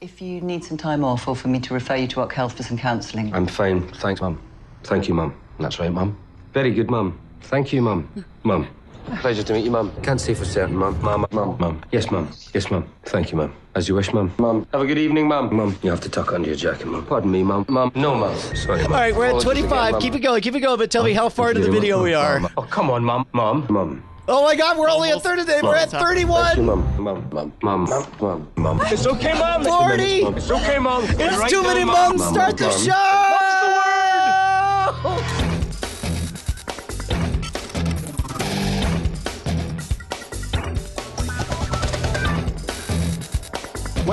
If you need some time off or for me to refer you to Ock Health for some counselling. I'm fine. Thanks, Mum. Thank you, Mum. That's right, Mum. Very good, Mum. Thank you, Mum. Mum. Pleasure to meet you, Mum. Can't say for certain, Mum. Mum, Mum, Mum. Yes, Mum. Yes, Mum. Thank you, Mum. As you wish, Mum. Mum. Have a good evening, Mum. Mum, you have to tuck under your jacket, Mum. Pardon me, Mum. Mum. No, Mum. Sorry, Mum. All right, we're at Apologies again, 25. Keep it going. Keep it going. But tell me how far into the video we are. Oh, come on, Mum. Mum. Mum. Oh my God, we're only at 30. We're at 31. Mum. Mum. Mum. Mum. Mum. Mum. Mum. It's okay, Mum. 40. It's okay, Mum. It's too many Mum. mums. Start the show.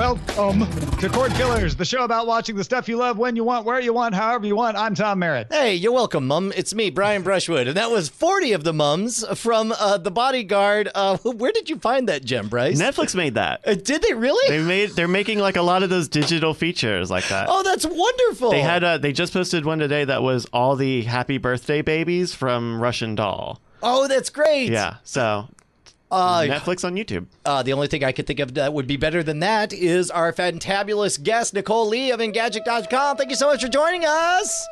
Welcome to Cord Killers, the show about watching the stuff you love when you want, where you want, however you want. I'm Tom Merritt. Hey, you're welcome, Mum. It's me, Brian Brushwood, and that was 40 of the mums from uh, the Bodyguard. Uh, where did you find that gem, Bryce? Netflix made that. Uh, did they really? They made they're making like a lot of those digital features like that. oh, that's wonderful. They had uh, they just posted one today that was all the happy birthday babies from Russian Doll. oh, that's great. Yeah, so Uh, Netflix on YouTube. Uh, the only thing I could think of that would be better than that is our fantabulous guest, Nicole Lee of Engadget.com. Thank you so much for joining us.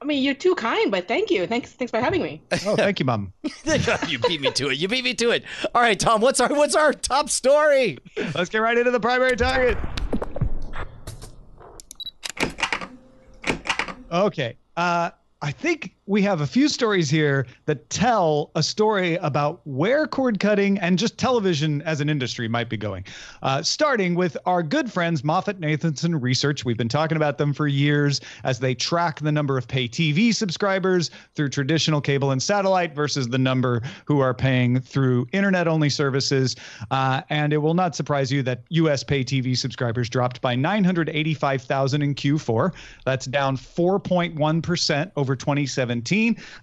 I mean, you're too kind, but thank you. Thanks, thanks for having me. Oh, thank you, Mom. you beat me to it. You beat me to it. All right, Tom. What's our what's our top story? Let's get right into the primary target. Okay. Uh, I think we have a few stories here that tell a story about where cord cutting and just television as an industry might be going. Uh, starting with our good friends, Moffett Nathanson Research. We've been talking about them for years as they track the number of pay TV subscribers through traditional cable and satellite versus the number who are paying through internet only services. Uh, and it will not surprise you that US pay TV subscribers dropped by 985,000 in Q4. That's down 4.1% over 2017.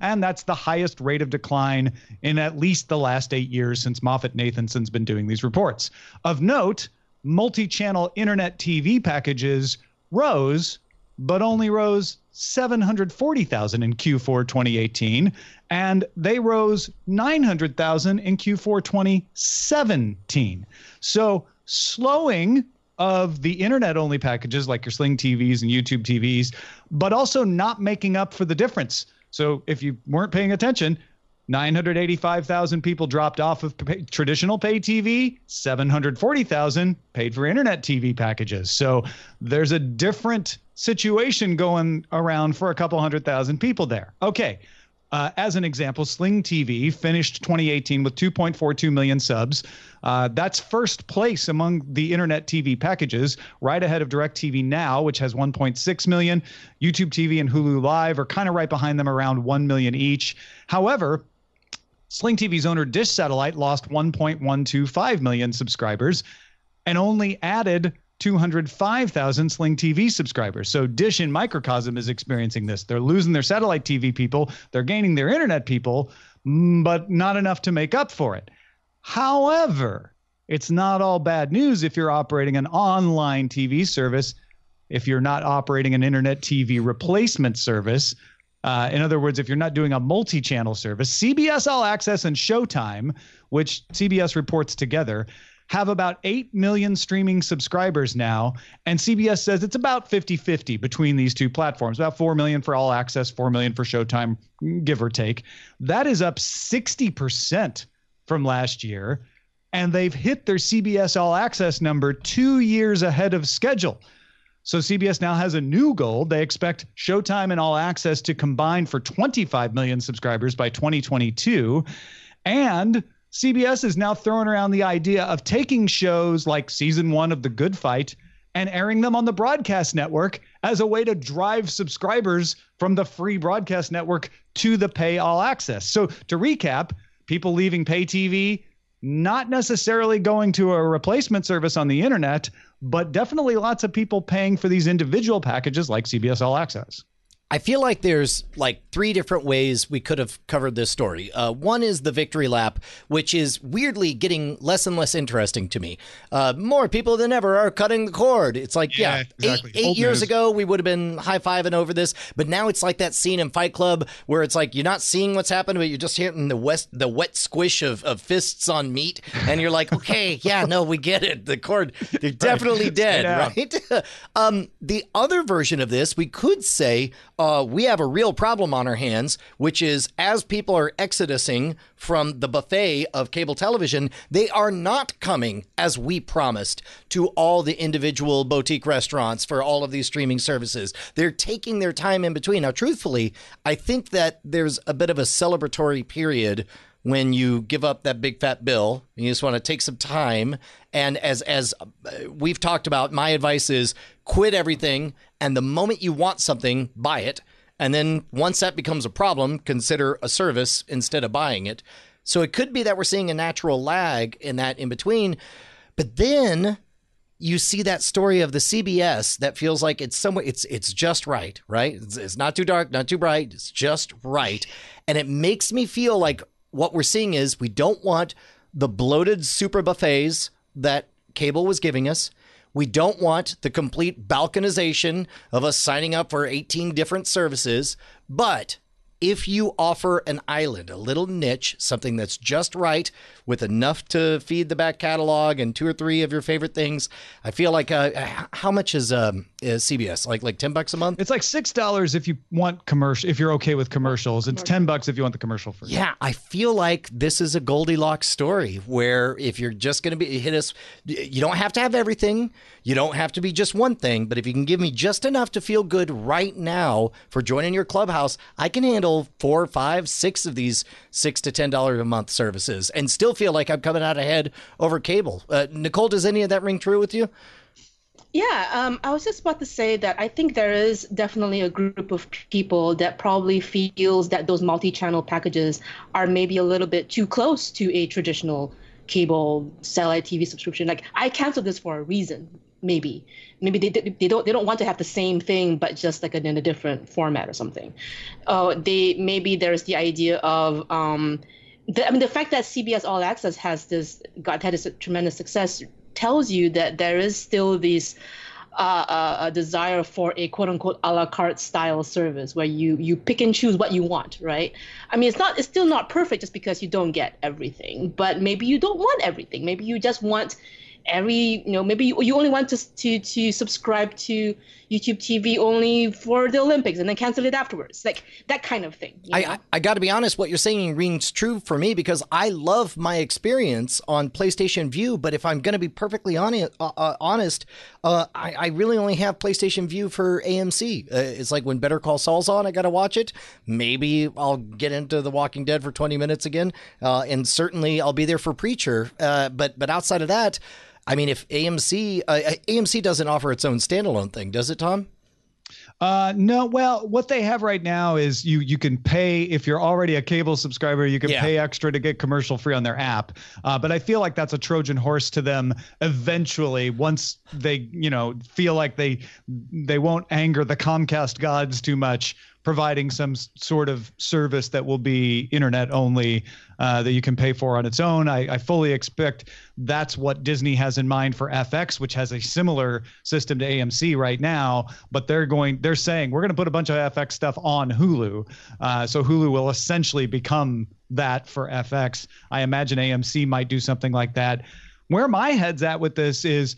And that's the highest rate of decline in at least the last eight years since Moffett Nathanson's been doing these reports. Of note, multi channel internet TV packages rose, but only rose 740,000 in Q4 2018, and they rose 900,000 in Q4 2017. So slowing of the internet only packages like your Sling TVs and YouTube TVs, but also not making up for the difference. So if you weren't paying attention, 985,000 people dropped off of pay, traditional pay TV, 740,000 paid for internet TV packages. So there's a different situation going around for a couple hundred thousand people there. Okay. Uh, as an example, Sling TV finished 2018 with 2.42 million subs. Uh, that's first place among the internet TV packages, right ahead of DirecTV Now, which has 1.6 million. YouTube TV and Hulu Live are kind of right behind them, around 1 million each. However, Sling TV's owner Dish Satellite lost 1.125 million subscribers and only added 205,000 Sling TV subscribers. So Dish in microcosm is experiencing this. They're losing their satellite TV people, they're gaining their internet people, mm, but not enough to make up for it. However, it's not all bad news if you're operating an online TV service, if you're not operating an internet TV replacement service. Uh, in other words, if you're not doing a multi channel service, CBS All Access and Showtime, which CBS reports together, have about 8 million streaming subscribers now. And CBS says it's about 50 50 between these two platforms, about 4 million for All Access, 4 million for Showtime, give or take. That is up 60% from last year. And they've hit their CBS All Access number two years ahead of schedule. So CBS now has a new goal. They expect Showtime and All Access to combine for 25 million subscribers by 2022. And CBS is now throwing around the idea of taking shows like season one of The Good Fight and airing them on the broadcast network as a way to drive subscribers from the free broadcast network to the pay all access. So to recap, people leaving pay TV, not necessarily going to a replacement service on the internet, but definitely lots of people paying for these individual packages like CBS All Access. I feel like there's like three different ways we could have covered this story. Uh, one is the victory lap, which is weirdly getting less and less interesting to me. Uh, more people than ever are cutting the cord. It's like, yeah, Yeah, exactly. eight, eight years news. ago, we would have been high fiving over this, but now it's like that scene in Fight Club where it's like you're not seeing what's happening, but you're just hearing the west, the wet squish of, of fists on meat, and you're like, okay, yeah, no, we get it. The cord, they're definitely dead, right? um, the other version of this, we could say uh, we have a real problem on our hands, which is as people are exodusing from the buffet of cable television, they are not coming as we promised to all the individual boutique restaurants for all of these streaming services. They're taking their time in between. Now, truthfully, I think that there's a bit of a celebratory period when you give up that big fat bill you just want to take some time and as as uh, we've talked about my advice is quit everything and the moment you want something buy it and then once that becomes a problem consider a service instead of buying it so it could be that we're seeing a natural lag in that in between but then you see that story of the CBS that feels like it's somewhere it's it's just right, right? It's, it's not too dark, not too bright, it's just right. And it makes me feel like what we're seeing is we don't want the bloated super buffets that cable was giving us. We don't want the complete balkanization of us signing up for 18 different services, but if you offer an island, a little niche, something that's just right with enough to feed the back catalog and two or three of your favorite things, I feel like uh, how much is um is CBS like like ten bucks a month? It's like six dollars if you want commercial. If you're okay with commercials, it's ten bucks if you want the commercial free. Yeah, I feel like this is a Goldilocks story where if you're just going to be hit us, you don't have to have everything. You don't have to be just one thing, but if you can give me just enough to feel good right now for joining your clubhouse, I can handle four, five, six of these six to ten dollars a month services and still feel like I'm coming out ahead over cable. Uh, Nicole, does any of that ring true with you? Yeah, um, I was just about to say that I think there is definitely a group of people that probably feels that those multi-channel packages are maybe a little bit too close to a traditional cable satellite TV subscription. Like I canceled this for a reason, maybe. Maybe they, they don't they don't want to have the same thing, but just like in a different format or something. Uh, they maybe there's the idea of um, the, I mean, the fact that CBS All Access has this got had this tremendous success tells you that there is still this uh, uh, a desire for a quote unquote a la carte style service where you you pick and choose what you want, right? I mean, it's not it's still not perfect just because you don't get everything, but maybe you don't want everything. Maybe you just want every you know maybe you, you only want to, to to subscribe to YouTube TV only for the Olympics and then cancel it afterwards, like that kind of thing. you know? I, I, I got to be honest, what you're saying rings true for me because I love my experience on PlayStation Vue. But if I'm going to be perfectly honest, uh, uh, honest, uh, I, I really only have PlayStation Vue for AMC. Uh, it's like when Better Call Saul's on, I got to watch it. Maybe I'll get into The Walking Dead for 20 minutes again, uh, and certainly I'll be there for Preacher. Uh, but but outside of that. I mean, if AMC uh, AMC doesn't offer its own standalone thing, does it, Tom? Uh, no. Well, what they have right now is you you can pay if you're already a cable subscriber, you can Yeah. pay extra to get commercial free on their app. Uh, but I feel like that's a Trojan horse to them eventually once they you know feel like they they won't anger the Comcast gods too much, providing some sort of service that will be internet only uh, that you can pay for on its own. I, I fully expect that's what Disney has in mind for FX, which has a similar system to AMC right now. But they're going, they're saying we're going to put a bunch of FX stuff on Hulu, uh, so Hulu will essentially become that for FX. I imagine AMC might do something like that. Where my head's at with this is,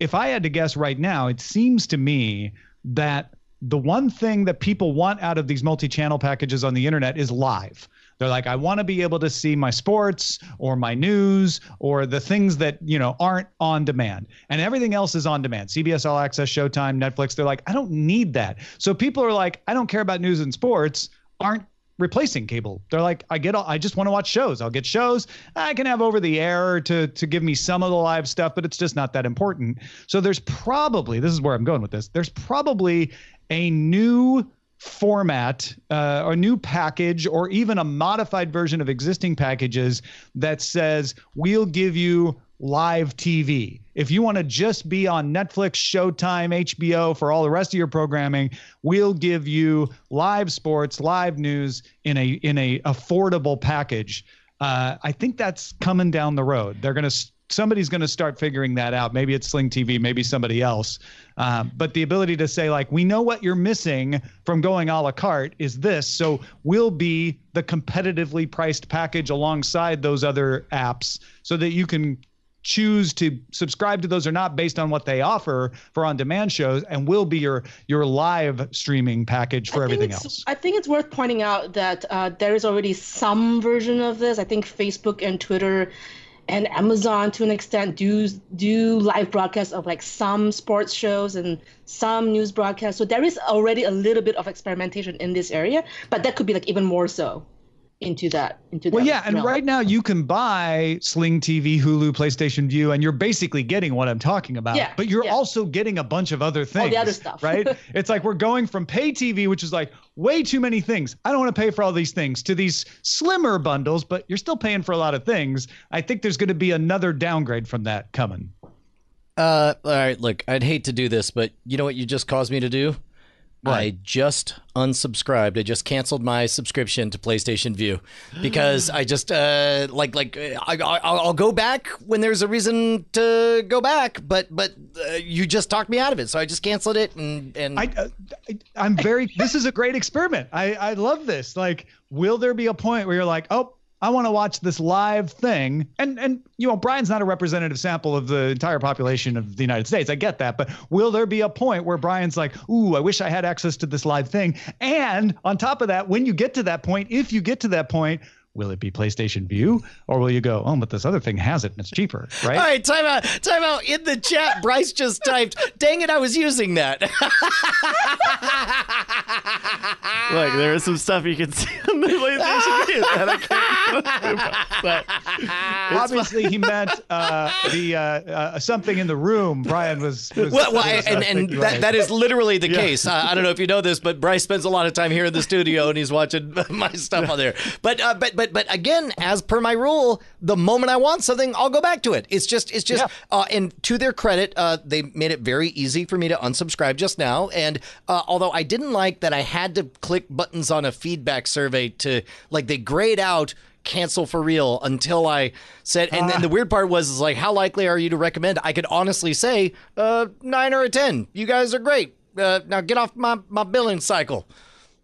if I had to guess right now, it seems to me that the one thing that people want out of these multi-channel packages on the internet is live. They're like, I want to be able to see my sports or my news or the things that, you know, aren't on demand. And everything else is on demand. CBS All Access, Showtime, Netflix. They're like, I don't need that. So people are like, I don't care about news and sports, aren't replacing cable. They're like, I get all, I just want to watch shows. I'll get shows. I can have over the air to to give me some of the live stuff, but it's just not that important. So there's probably, this is where I'm going with this. There's probably a new format uh, or new package or even a modified version of existing packages that says we'll give you live TV. If you want to just be on Netflix, Showtime, HBO for all the rest of your programming, we'll give you live sports, live news in a in a affordable package. Uh, I think that's coming down the road. They're going to somebody's going to start figuring that out. Maybe it's Sling TV, maybe somebody else. Um, but the ability to say like, we know what you're missing from going a la carte is this, so we'll be the competitively priced package alongside those other apps, so that you can choose to subscribe to those or not based on what they offer for on-demand shows and will be your your live streaming package for everything else. I think it's worth pointing out that uh, there is already some version of this. I think facebook and twitter and amazon to an extent do do live broadcasts of like some sports shows and some news broadcasts. So there is already a little bit of experimentation in this area but that could be like even more so into that into the well that yeah and realm. right now you can buy sling tv hulu playstation vue and you're basically getting what i'm talking about Yeah, but you're yeah. also getting a bunch of other things all the other stuff. right it's like we're going from pay tv which is like way too many things i don't want to pay for all these things to these slimmer bundles but you're still paying for a lot of things i think there's going to be another downgrade from that coming Uh, all right, look, I'd hate to do this, but you know what you just caused me to do? I just unsubscribed. I just canceled my subscription to PlayStation Vue because I just uh like like I, I I'll go back when there's a reason to go back, but but uh, you just talked me out of it, so I just canceled it and and I, uh, I I'm very. this is a great experiment. I I love this. Like, will there be a point where you're like, oh, I want to watch this live thing, and and you know, Brian's not a representative sample of the entire population of the United States. I get that, but will there be a point where Brian's like, ooh, I wish I had access to this live thing? And on top of that, when you get to that point, if you get to that point. Will it be PlayStation Vue, or will you go? Oh, but this other thing has it, and it's cheaper, right? All right, time out. Time out. In the chat, Bryce just typed, dang it, I was using that. Look, there is some stuff you can see on the PlayStation Vue that I can't. But Obviously, he meant uh, the uh, uh, something in the room. Brian was. was well, well was, and, and that, right. that is literally the case. Uh, I don't know if you know this, but Bryce spends a lot of time here in the studio and he's watching my stuff on there. But uh, but but but again, as per my rule, the moment I want something, I'll go back to it. It's just it's just uh, and to their credit, uh, they made it very easy for me to unsubscribe just now. And uh, although I didn't like that, I had to click buttons on a feedback survey to like they grayed out cancel for real until I said, and then the weird part was, is like, how likely are you to recommend? I could honestly say, uh, nine or a 10. You guys are great. Uh, now get off my, my billing cycle.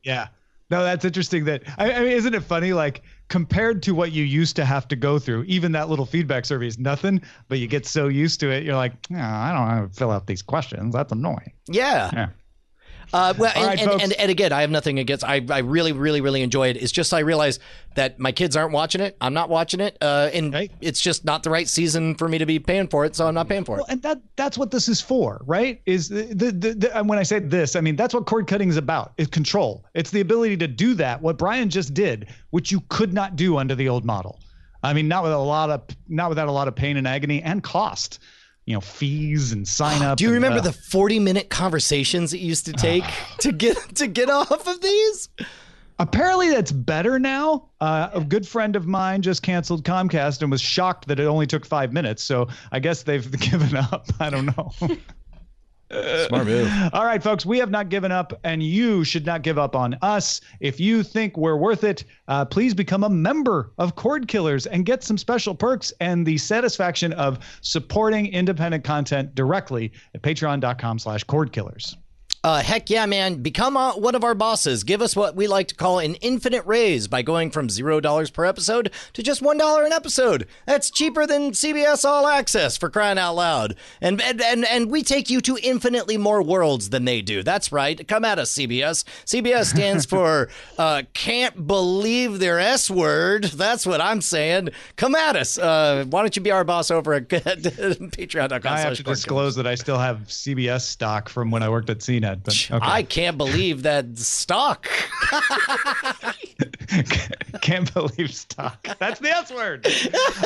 Yeah. No, that's interesting. That I, I mean, isn't it funny? Like compared to what you used to have to go through, even that little feedback survey is nothing. But you get so used to it, you're like, oh, I don't have to fill out these questions. That's annoying. Yeah. Yeah. Uh, well, and, right, and, and, and again, I have nothing against. I, I really, really, really enjoy it. It's just I realize that my kids aren't watching it. I'm not watching it, uh, and it's just not the right season for me to be paying for it. So I'm not paying for it. Well, and that that's what this is for, right? Is the, the, the, the and when I say this, I mean that's what cord cutting is about. Is control. It's the ability to do that. What Brian just did, which you could not do under the old model. I mean, not with a lot of not without a lot of pain and agony and cost. You know, fees and sign up. Do you and, remember uh, the 40 minute conversations it used to take to get to get off of these? Apparently, that's better now. Uh, a good friend of mine just canceled Comcast and was shocked that it only took five minutes. So I guess they've given up. I don't know. Smart move. All right, folks, we have not given up, and you should not give up on us. If you think we're worth it, uh, please become a member of Cord Killers and get some special perks and the satisfaction of supporting independent content directly at patreon.com slash cord killers. Uh, heck yeah, man. Become uh, one of our bosses. Give us what we like to call an infinite raise by going from $0 per episode to just $1 an episode. That's cheaper than CBS All Access for crying out loud. And, and, and, and we take you to infinitely more worlds than they do. That's right. Come at us, CBS. CBS stands for uh, Can't Believe Their S Word. That's what I'm saying. Come at us. Uh, why don't you be our boss over at patreon.com I have to disclose that I still have CBS stock from when I worked at CNET. But okay. I can't believe that stock. Can't believe stock. That's the S word.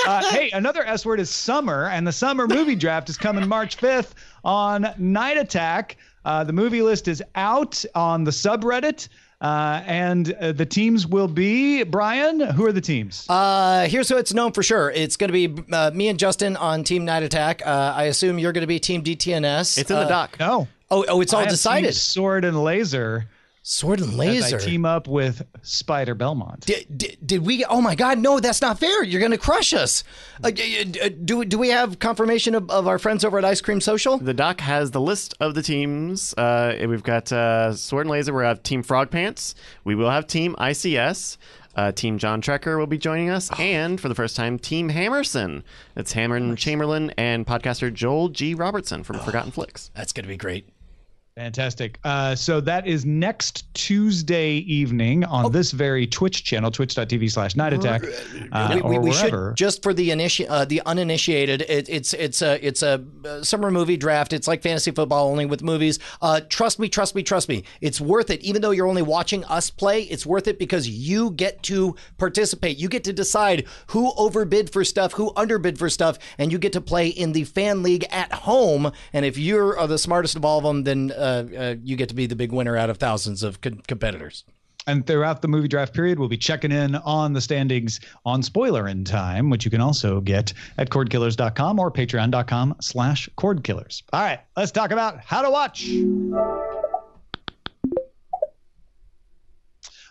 Uh, hey, another S word is summer, and the summer movie draft is coming March 5th on Night Attack. Uh, the movie list is out on the subreddit. Uh, and uh, the teams will be Brian. Who are the teams? Uh, here's who it's known for sure. It's going to be uh, me and Justin on Team Night Attack. Uh, I assume you're going to be Team DTNS. It's in the Uh, doc. no. Oh, oh, it's I all have Team decided. Sword and laser. Sword and as laser. I team up with Spider Belmont. Did, did, did we? Oh my God! No, that's not fair. You're going to crush us. Uh, d- d- do do we have confirmation of, of our friends over at Ice Cream Social? The doc has the list of the teams. Uh, we've got uh, Sword and Laser. We have Team Frog Pants. We will have Team ICS. Uh, Team John Trekker will be joining us, and for the first time, Team Hammerson. That's Hammerin Chamberlain and podcaster Joel G. Robertson from Forgotten Flicks. That's going to be great. Fantastic. Uh, so that is next Tuesday evening on this very Twitch channel, twitch.tv slash night attack, uh, we, we, or we wherever. should just for the initi- uh, the uninitiated. It, it's it's a it's a uh, summer movie draft. It's like fantasy football only with movies. Uh, trust me, trust me, trust me. It's worth it. Even though you're only watching us play, it's worth it because you get to participate. You get to decide who overbid for stuff, who underbid for stuff, and you get to play in the fan league at home. And if you're uh, the smartest of all of them, then uh, uh, you get to be the big winner out of thousands of co- competitors. And throughout the movie draft period, we'll be checking in on the standings on Spoilerin' Time, which you can also get at cordkillers.com or patreon.com slash cordkillers. All right, let's talk about how to watch.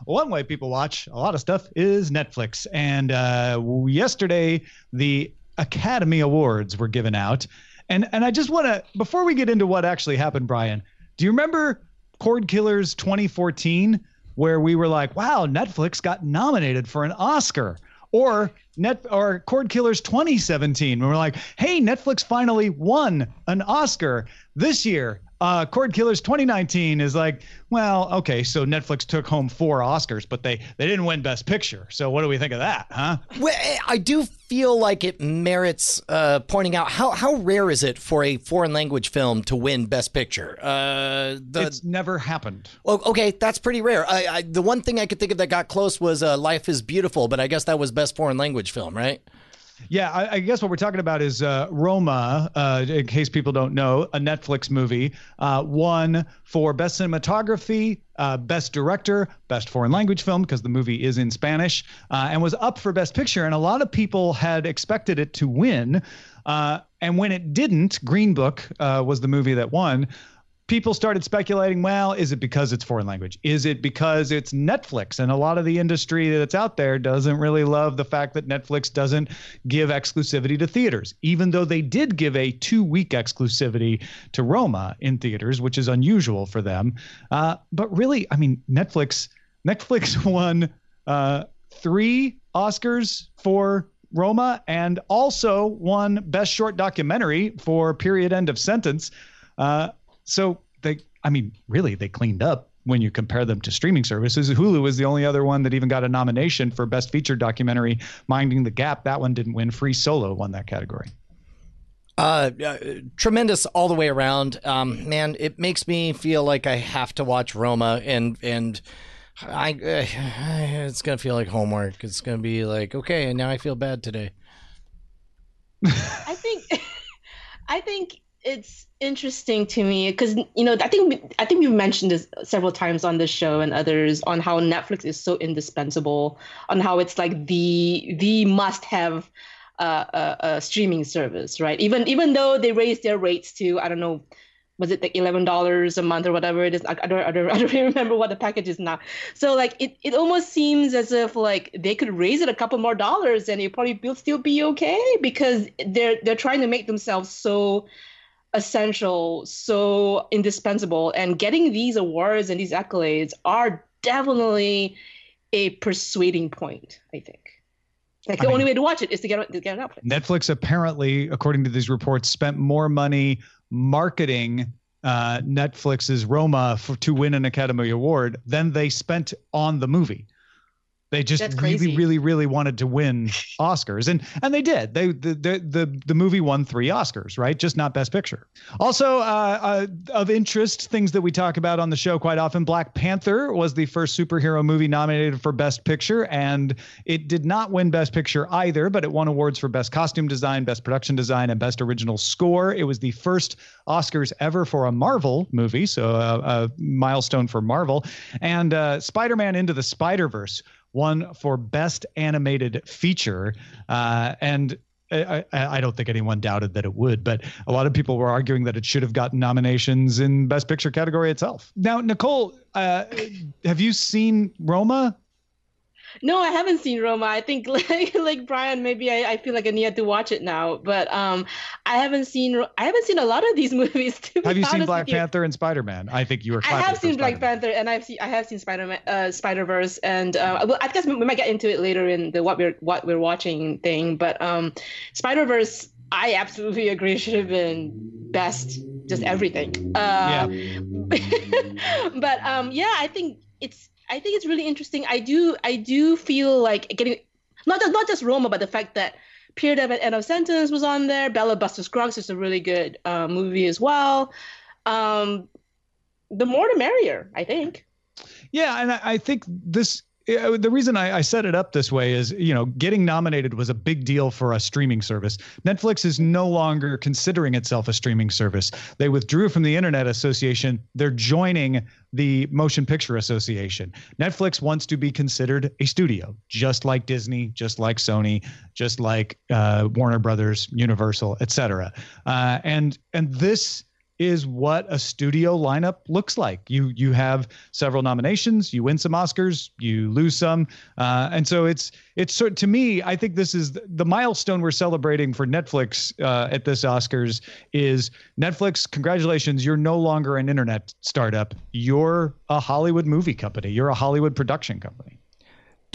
One way people watch a lot of stuff is Netflix. And uh, yesterday, the Academy Awards were given out. And, and I just want to, before we get into what actually happened, Brian, do you remember Cord Killers 2014, where we were like, wow, Netflix got nominated for an Oscar? Or Net or Cord Killers 2017, when we're like, hey, Netflix finally won an Oscar this year. Uh, Cord Killers 2019 is like, well, okay, so Netflix took home four Oscars, but they they didn't win Best Picture. So what do we think of that, huh? Well, I do feel like it merits uh, pointing out how how rare is it for a foreign language film to win Best Picture? Uh, the, it's never happened. oh, okay, that's pretty rare. I, I, the one thing I could think of that got close was uh, Life is Beautiful, but I guess that was Best Foreign Language Film, right? Yeah, I, I guess what we're talking about is uh, Roma. Uh, in case people don't know, a Netflix movie uh, won for best cinematography, uh, best director, best foreign language film because the movie is in Spanish, uh, and was up for best picture. And a lot of people had expected it to win. Uh, and when it didn't, Green Book was the movie that won. People started speculating, well, is it because it's foreign language? Is it because it's Netflix? And a lot of the industry that's out there doesn't really love the fact that Netflix doesn't give exclusivity to theaters, even though they did give a two week exclusivity to Roma in theaters, which is unusual for them. Uh, but really, I mean, Netflix, Netflix won uh, three Oscars for Roma and also won Best Short Documentary for Period End of Sentence. Uh, so they, I mean, really, they cleaned up when you compare them to streaming services. Hulu is the only other one that even got a nomination for Best Feature Documentary, Minding the Gap. That one didn't win. Free Solo won that category. Uh, uh, tremendous all the way around. Um, man, it makes me feel like I have to watch Roma, and and I, uh, it's gonna feel like homework. It's gonna be like, okay, and now I feel bad today. I think I think it's interesting to me because you know I think I think we've mentioned this several times on this show and others on how Netflix is so indispensable on how it's like the the must have uh, uh, uh, streaming service right even even though they raised their rates to I don't know was it like eleven dollars a month or whatever it is? I, I don't, I don't, I don't remember what the package is now. So like it, it almost seems as if like they could raise it a couple more dollars and it probably will still be okay because they're they're trying to make themselves so essential, so indispensable, and getting these awards and these accolades are definitely a persuading point. I think. Like I the mean- only way to watch it is to get to get it up. Netflix apparently, according to these reports, spent more money marketing uh, Netflix's Roma for, to win an Academy Award than they spent on the movie. They just really, really, really wanted to win Oscars, and and they did. They the the the, the movie won three Oscars, right? Just not Best Picture. Also, uh, uh, of interest, things that we talk about on the show quite often. Black Panther was the first superhero movie nominated for Best Picture, and it did not win Best Picture either, but it won awards for Best Costume Design, Best Production Design, and Best Original Score. It was the first Oscars ever for a Marvel movie, so a, a milestone for Marvel. And uh, Spider-Man Into the Spider-Verse won for Best Animated Feature, uh, and. I, I I don't think anyone doubted that it would, but a lot of people were arguing that it should have gotten nominations in Best Picture category itself. Now, Nicole, uh, have you seen Roma? No, I haven't seen Roma. I think like like Brian, maybe I, I feel like I need to watch it now. But um, I haven't seen I haven't seen a lot of these movies. To be Have you seen Black. Panther and Spider Man? I think you were. I have seen Black Spider-Man. Panther, and I've seen I have seen Spider Man, uh, Spider Verse, and uh, well, I guess we might get into it later in the what we're what we're watching thing. But um, Spider Verse, I absolutely agree should have been best, just everything. Uh, but um, yeah, I think it's I think it's really interesting. I do I do feel like getting not just not just Roma, but the fact that Period of End of Sentence was on there. Bella Buster Scruggs is a really good uh, movie as well. Um, the more the merrier, I think. Yeah, and I, I think this. Uh, The reason I, I set it up this way is, you know, getting nominated was a big deal for a streaming service. Netflix is no longer considering itself a streaming service. They withdrew from the Internet Association. They're joining the Motion Picture Association. Netflix wants to be considered a studio, just like Disney, just like Sony, just like uh, Warner Brothers, Universal, et cetera. Uh, and and this is what a studio lineup looks like. You you have several nominations, you win some Oscars, you lose some, uh, and so it's it's sort to me. I think this is the, milestone we're celebrating for Netflix uh, at this Oscars is Netflix. Congratulations, you're no longer an internet startup. You're a Hollywood movie company. You're a Hollywood production company.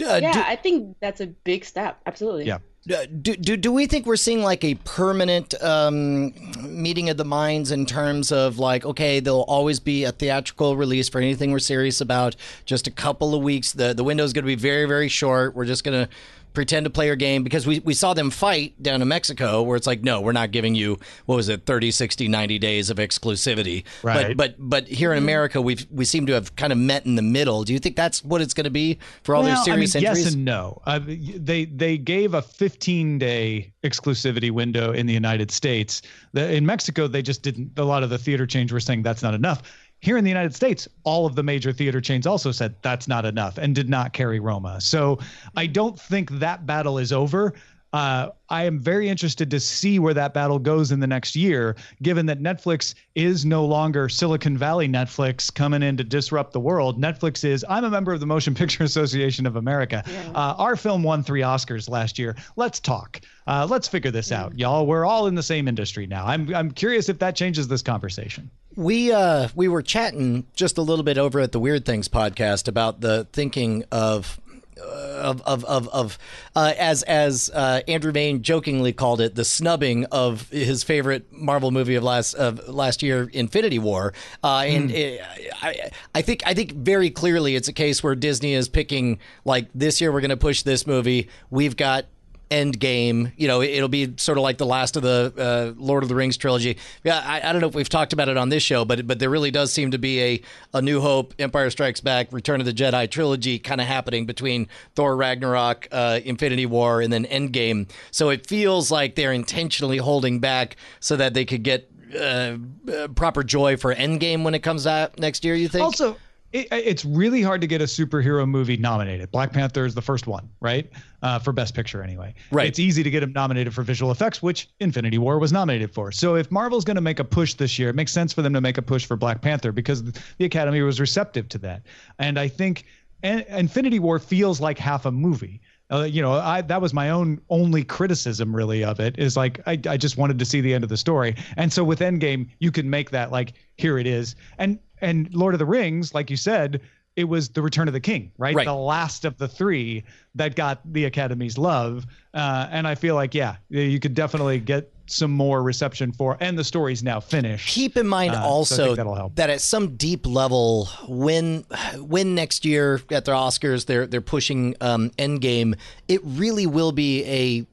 Uh, yeah, do, I think that's a big step. Absolutely. Yeah. uh, do, do, do we think we're seeing like a permanent um, meeting of the minds in terms of like, okay, there'll always be a theatrical release for anything we're serious about, just a couple of weeks. The, the window's going to be very, very short. We're just going to pretend to play your game because we, we saw them fight down in Mexico where it's like, no, we're not giving you, what was it, 30, 60, 90 days of exclusivity. Right. But, but, but here in America, we've, we seem to have kind of met in the middle. Do you think that's what it's going to be for all their Well, serious I mean, entries? Yes and no. Uh, they they gave a 15 day exclusivity window in the United States. The, in Mexico, they just didn't. A lot of the theater chains were saying that's not enough. Here in the United States, all of the major theater chains also said that's not enough and did not carry Roma. So I don't think that battle is over. Uh, I am very interested to see where that battle goes in the next year, given that Netflix is no longer Silicon Valley Netflix coming in to disrupt the world. Netflix is, I'm a member of the Motion Picture Association of America. Uh, our film won three Oscars last year. Let's talk. Uh, let's figure this out, y'all. We're all in the same industry now. I'm, I'm curious if that changes this conversation. We uh we were chatting just a little bit over at the Weird Things podcast about the thinking of of of of, of uh, as as uh, Andrew Mayne jokingly called it the snubbing of his favorite Marvel movie of last of last year, Infinity War, uh, and it, I I think I think very clearly it's a case where Disney is picking like this year we're going to push this movie. We've got end game. You know, it'll be sort of like the last of the uh, Lord of the Rings trilogy. Yeah, I, I don't know if we've talked about it on this show, but but there really does seem to be a a New Hope, Empire Strikes Back, Return of the Jedi trilogy kind of happening between Thor Ragnarok, uh, Infinity War, and then Endgame. So it feels like they're intentionally holding back so that they could get. Uh, uh, proper joy for Endgame when it comes out next year. You think? Also, it, it's really hard to get a superhero movie nominated. Black Panther is the first one, right? Uh, for Best Picture, anyway. Right. It's easy to get him nominated for visual effects, which Infinity War was nominated for. So if Marvel's going to make a push this year, it makes sense for them to make a push for Black Panther because the Academy was receptive to that. And I think and Infinity War feels like half a movie. Uh, you know, I that was my own only criticism really of it is like I, I just wanted to see the end of the story. And so with Endgame, you can make that like here it is. And and Lord of the Rings, like you said, it was the Return of the King, right? Right. The last of the three that got the Academy's love. Uh, and I feel like yeah, you could definitely get some more reception for, and the story's now finished. Keep in mind Uh, also help. that at some deep level, when when next year at the Oscars they're they're pushing um, Endgame, it really will be a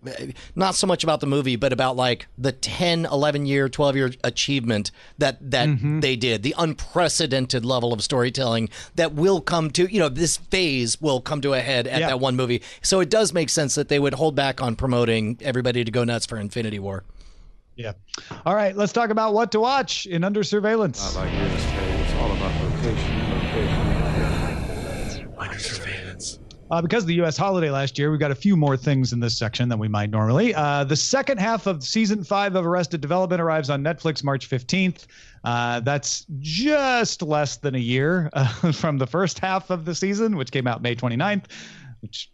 not so much about the movie, but about like the 10, 11 year, 12 year achievement that that Mm-hmm. they did, the unprecedented level of storytelling that will come to you know this phase will come to a head at Yeah. that one movie. So it does make sense that they would hold back on promoting everybody to go nuts for Infinity War. Yeah. All right, let's talk about what to watch in Under Surveillance. like this, Terry. It's all about location, location. Under surveillance. Uh, because of the U.S. holiday last year, we've got a few more things in this section than we might normally. Uh, the second half of season five of Arrested Development arrives on Netflix March 15th. Uh, that's just less than a year uh, from the first half of the season, which came out May 29th, which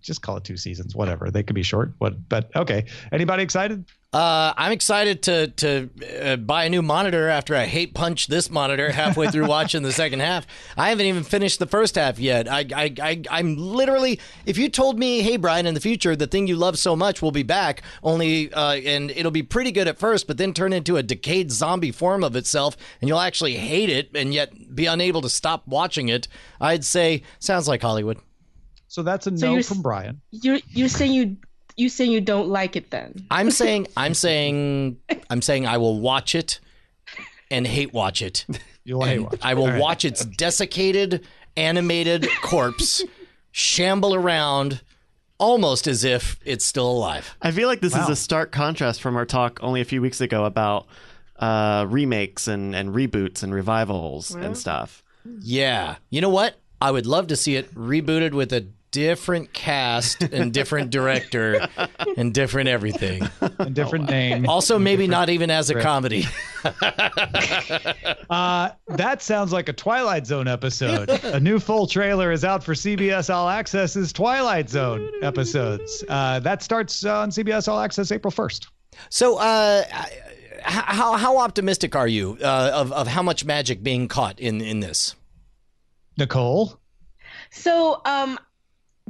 just call it two seasons, whatever. They could be short. What? But okay. Anybody excited? Uh, I'm excited to to uh, buy a new monitor after I hate punch this monitor halfway through watching the second half. I haven't even finished the first half yet. I, I, I I'm literally. If you told me, hey Brian, in the future the thing you love so much will be back, only uh, and it'll be pretty good at first, but then turn into a decayed zombie form of itself, and you'll actually hate it, and yet be unable to stop watching it, I'd say sounds like Hollywood. So that's a So no from Brian. You're you're saying you you saying you don't like it then? I'm saying I'm saying I'm saying I will watch it and hate watch it. You'll hate And watch. I will watch its desiccated animated corpse shamble around almost as if it's still alive. I feel like this is a stark contrast from our talk only a few weeks ago about uh, remakes and, and reboots and revivals and stuff. Yeah. You know what? I would love to see it rebooted with a different cast and different director and different everything. A different name. Also maybe not even as a comedy. Uh, that sounds like a Twilight Zone episode. a new full trailer is out for CBS All Access's Twilight Zone episodes. Uh, that starts on CBS All Access April 1st. So, uh, how how optimistic are you uh, of of how much magic being caught in in this? Nicole? So, um,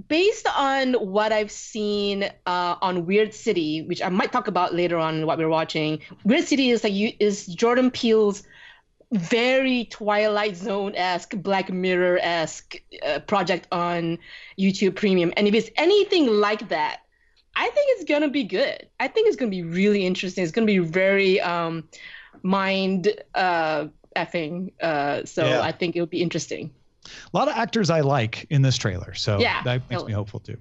based on what I've seen uh, on Weird City, which I might talk about later on what we're watching, Weird City is like you is Jordan Peele's very Twilight Zone esque, Black Mirror esque uh, project on YouTube Premium, and if it's anything like that, I think it's gonna be good. I think it's gonna be really interesting. It's gonna be very um, mind uh, effing. Uh, so Yeah. I think it'll be interesting. A lot of actors I like in this trailer, so Yeah, that makes totally. me hopeful too.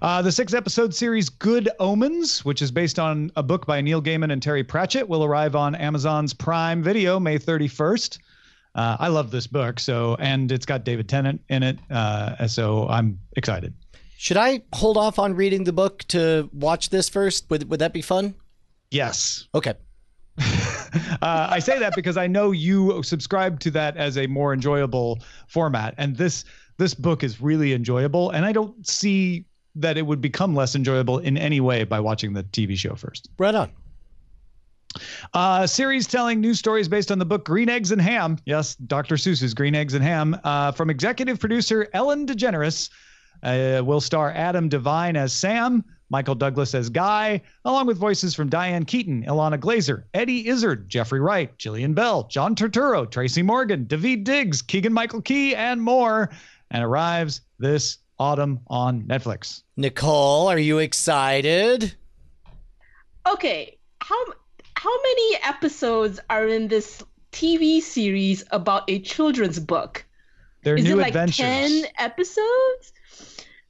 Uh, the six episode series Good Omens, which is based on a book by Neil Gaiman and Terry Pratchett, will arrive on Amazon's Prime Video May 31st. Uh, I love this book, so and it's got David Tennant in it, uh, so I'm excited. Should I hold off on reading the book to watch this first? Would would that be fun? Yes, Okay. uh, I say that because I know you subscribe to that as a more enjoyable format, and this this book is really enjoyable, and I don't see that it would become less enjoyable in any way by watching the TV show first. Right on. Uh, series telling news stories based on the book Green Eggs and Ham. Yes, Dr. Seuss's Green Eggs and Ham. Uh, from executive producer Ellen DeGeneres. Uh, will star Adam Devine as Sam, Michael Douglas as Guy, along with voices from Diane Keaton, Ilana Glazer, Eddie Izzard, Jeffrey Wright, Jillian Bell, John Turturro, Tracy Morgan, Daveed Diggs, Keegan Michael Key, and more. And arrives this autumn on Netflix. Nicole, are you excited? okay how how many episodes are in this tv series about a children's book Their is new it like adventures. 10 episodes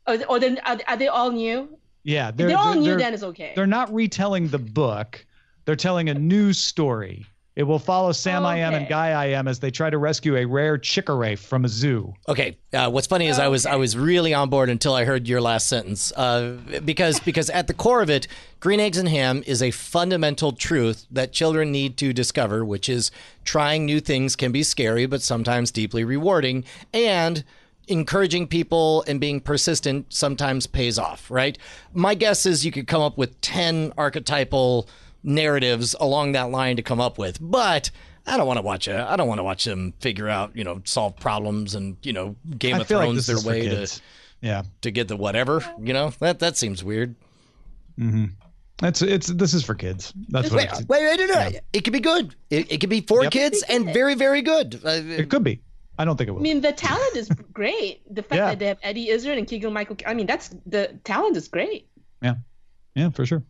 or, or then are, are they all new yeah, they're, they're, all they're- new they're- then it's okay they're not retelling the book. They're telling a new story. It will follow Sam I Am and Guy I Am as they try to rescue a rare Chickeraffe from a zoo. Okay. Uh, what's funny is I was I was really on board until I heard your last sentence. Uh, because because at the core of it, green eggs and ham is a fundamental truth that children need to discover, which is trying new things can be scary, but sometimes deeply rewarding, and encouraging people and being persistent sometimes pays off. Right. My guess is you could come up with ten archetypal narratives along that line to come up with, but. I don't want to watch I don't want to watch them figure out, you know, solve problems and you know, Game I of feel like Thrones their way to. Yeah. to get the whatever. You know, that that seems weird. It's it's this is for kids. That's what Wait, it's, wait, wait, no, no. It could be good. It, it could be for Yep. kids and very, very good. Uh, it could be. I don't think it will. I mean, the talent is great. The fact Yeah. that they have Eddie Izzard and Keegan Michael. I mean, that's the talent is great. Yeah. Yeah, for sure.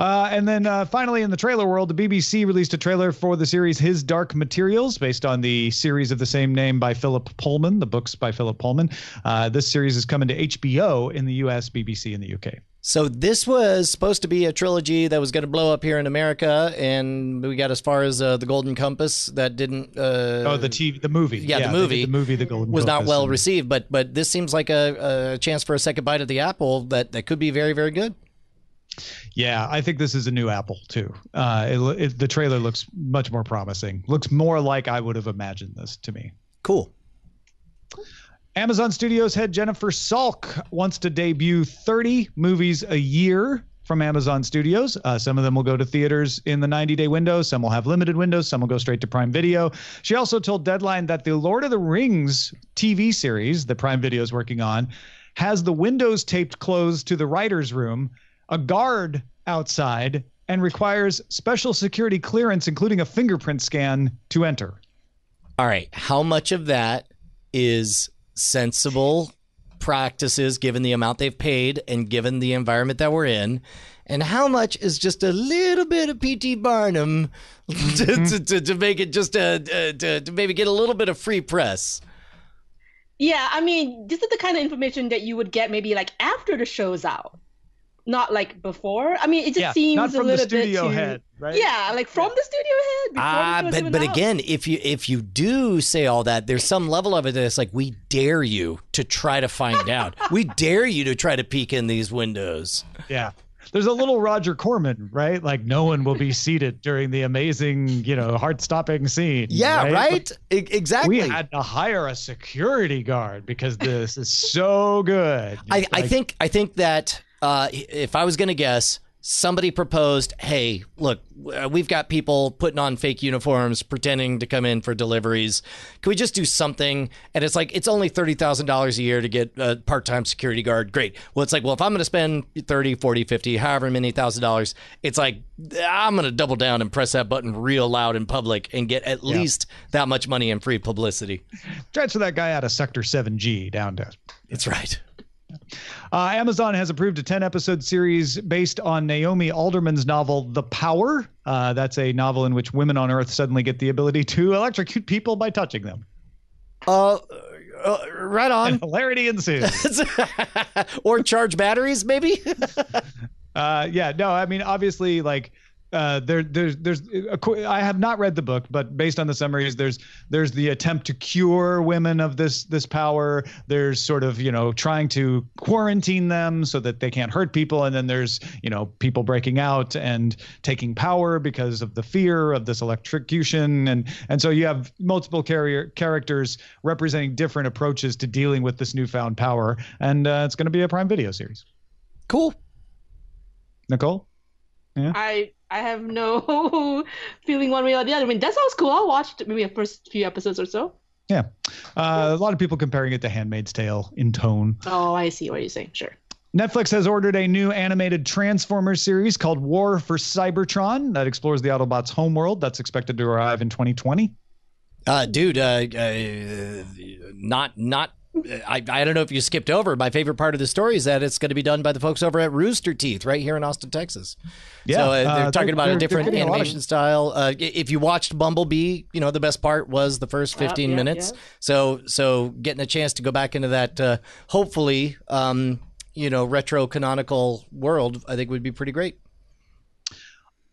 Uh, and then uh, finally, in the trailer world, the BBC released a trailer for the series His Dark Materials, based on the series of the same name by Philip Pullman, the books by Philip Pullman. Uh, this series is coming to HBO in the US, BBC in the UK. So this was supposed to be a trilogy that was going to blow up here in America, and we got as far as uh, the Golden Compass that didn't. Uh, Oh, the TV, the movie. yeah, the movie The movie, The Golden was not well and- received. But but this seems like a, a chance for a second bite of the apple that that could be very very good. Yeah, I think this is a new Apple too. Uh, it, it, the trailer looks much more promising. Looks more like I would have imagined this to me. Cool. Amazon Studios head Jennifer Salke wants to debut 30 movies a year from Amazon Studios. Uh, some of them will go to theaters in the 90 day window, some will have limited windows, some will go straight to Prime Video. She also told Deadline that the Lord of the Rings TV series that Prime Video is working on has the windows taped closed to the writer's room, a guard outside, and requires special security clearance, including a fingerprint scan, to enter. All right. How much of that is sensible practices given the amount they've paid and given the environment that we're in? And how much is just a little bit of P.T. Barnum to, to, to, to make it just a, uh, to, to maybe get a little bit of free press? Yeah, I mean, this is the kind of information that you would get maybe like after the show's out, not like before. I mean, it just Yeah, seems not a from the little studio bit too, head, right? Yeah, like from the studio head. Ah, show's but but out. again, if you if you do say all that, there's some level of it that's like we dare you to try to find out. we dare you to try to peek in these windows. Yeah. There's a little Roger Corman, right? Like no one will be seated during the amazing, you know, heart-stopping scene. Yeah, right? E- exactly. We had to hire a security guard because this is so good. I, I think I think that uh, if I was going to guess, somebody proposed, "Hey, look, uh, we've got people putting on fake uniforms, pretending to come in for deliveries. Can we just do something?" And it's like it's only thirty thousand dollars a year to get a part-time security guard. Great. Well, it's like, well, if I'm going to spend 30, 40, 50, however many thousand dollars, it's like I'm going to double down and press that button real loud in public and get at least that much money in free publicity. transfer that guy out of Sector 7G down to That's right. Uh, Amazon has approved a 10 episode series based on Naomi Alderman's novel, The Power. Uh, that's a novel in which women on Earth suddenly get the ability to electrocute people by touching them. Uh, uh right on. And hilarity ensues. or charge batteries, maybe. Uh, yeah, no, I mean, obviously, like, uh, there, there's, there's, I have not read the book, but based on the summaries, there's, there's the attempt to cure women of this, this power. There's sort of, you know, trying to quarantine them so that they can't hurt people, and then there's, you know, people breaking out and taking power because of the fear of this electrocution, and and so you have multiple carrier characters representing different approaches to dealing with this newfound power, and uh, it's going to be a Prime Video series. cool. Nicole. Yeah. I I have no feeling one way or the other. I mean, that sounds cool. I'll watch maybe the first few episodes or so. Yeah. Uh, a lot of people comparing it to Handmaid's Tale in tone. Oh, I see what you're saying. Sure. Netflix has ordered a new animated Transformers series called War for Cybertron that explores the Autobots' homeworld. That's expected to arrive in 2020. Uh, dude, uh, uh, not not. I, I don't know if you skipped over. My favorite part of the story is that it's going to be done by the folks over at Rooster Teeth, right here in Austin, Texas. Yeah, so uh, they're uh, talking they're- about they're- a different getting a of- animation style. Uh, if you watched Bumblebee, you know the best part was the first Yeah, 15 yeah, minutes. yeah. So so getting a chance to go back into that, uh, hopefully, um, you know, retro canonical world, I think would be pretty great.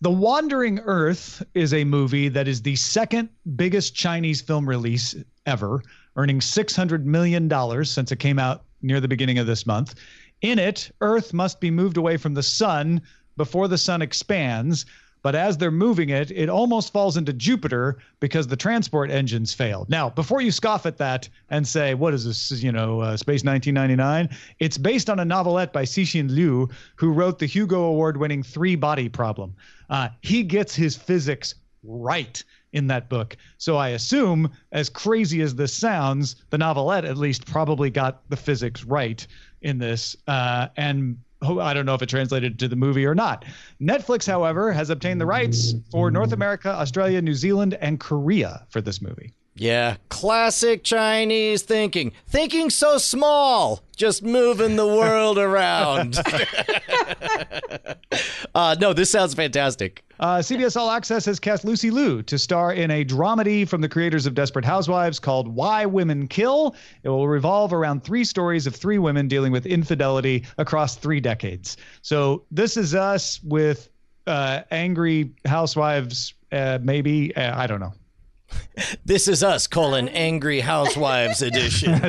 The Wandering Earth is a movie that is the second biggest Chinese film release ever, earning $600 million since it came out near the beginning of this month. In it, Earth must be moved away from the sun before the sun expands. But as they're moving it, it almost falls into Jupiter because the transport engines failed. Now, before you scoff at that and say, what is this, you know, uh, Space 1999? It's based on a novelette by Cixin Liu, who wrote the Hugo Award winning Three Body Problem. Uh, he gets his physics right in that book. So I assume, as crazy as this sounds, the novelette at least probably got the physics right in this. Uh, and I don't know if it translated to the movie or not. Netflix, however, has obtained the rights for North America, Australia, New Zealand, and Korea for this movie. Yeah, classic Chinese thinking. Thinking so small, just moving the world around. uh, no, this sounds fantastic. Uh, CBS All Access has cast Lucy Liu to star in a dramedy from the creators of Desperate Housewives called Why Women Kill. It will revolve around three stories of three women dealing with infidelity across three decades. So this is us with uh, angry housewives, uh, maybe. Uh, I don't know. This is us, colon, Angry Housewives edition.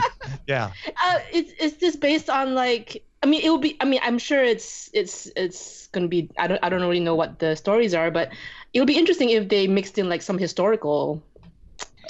yeah. Uh, is is this based on like? I mean, it will be. I mean, I'm sure it's it's it's gonna be. I don't I don't really know what the stories are, but it would be interesting if they mixed in like some historical.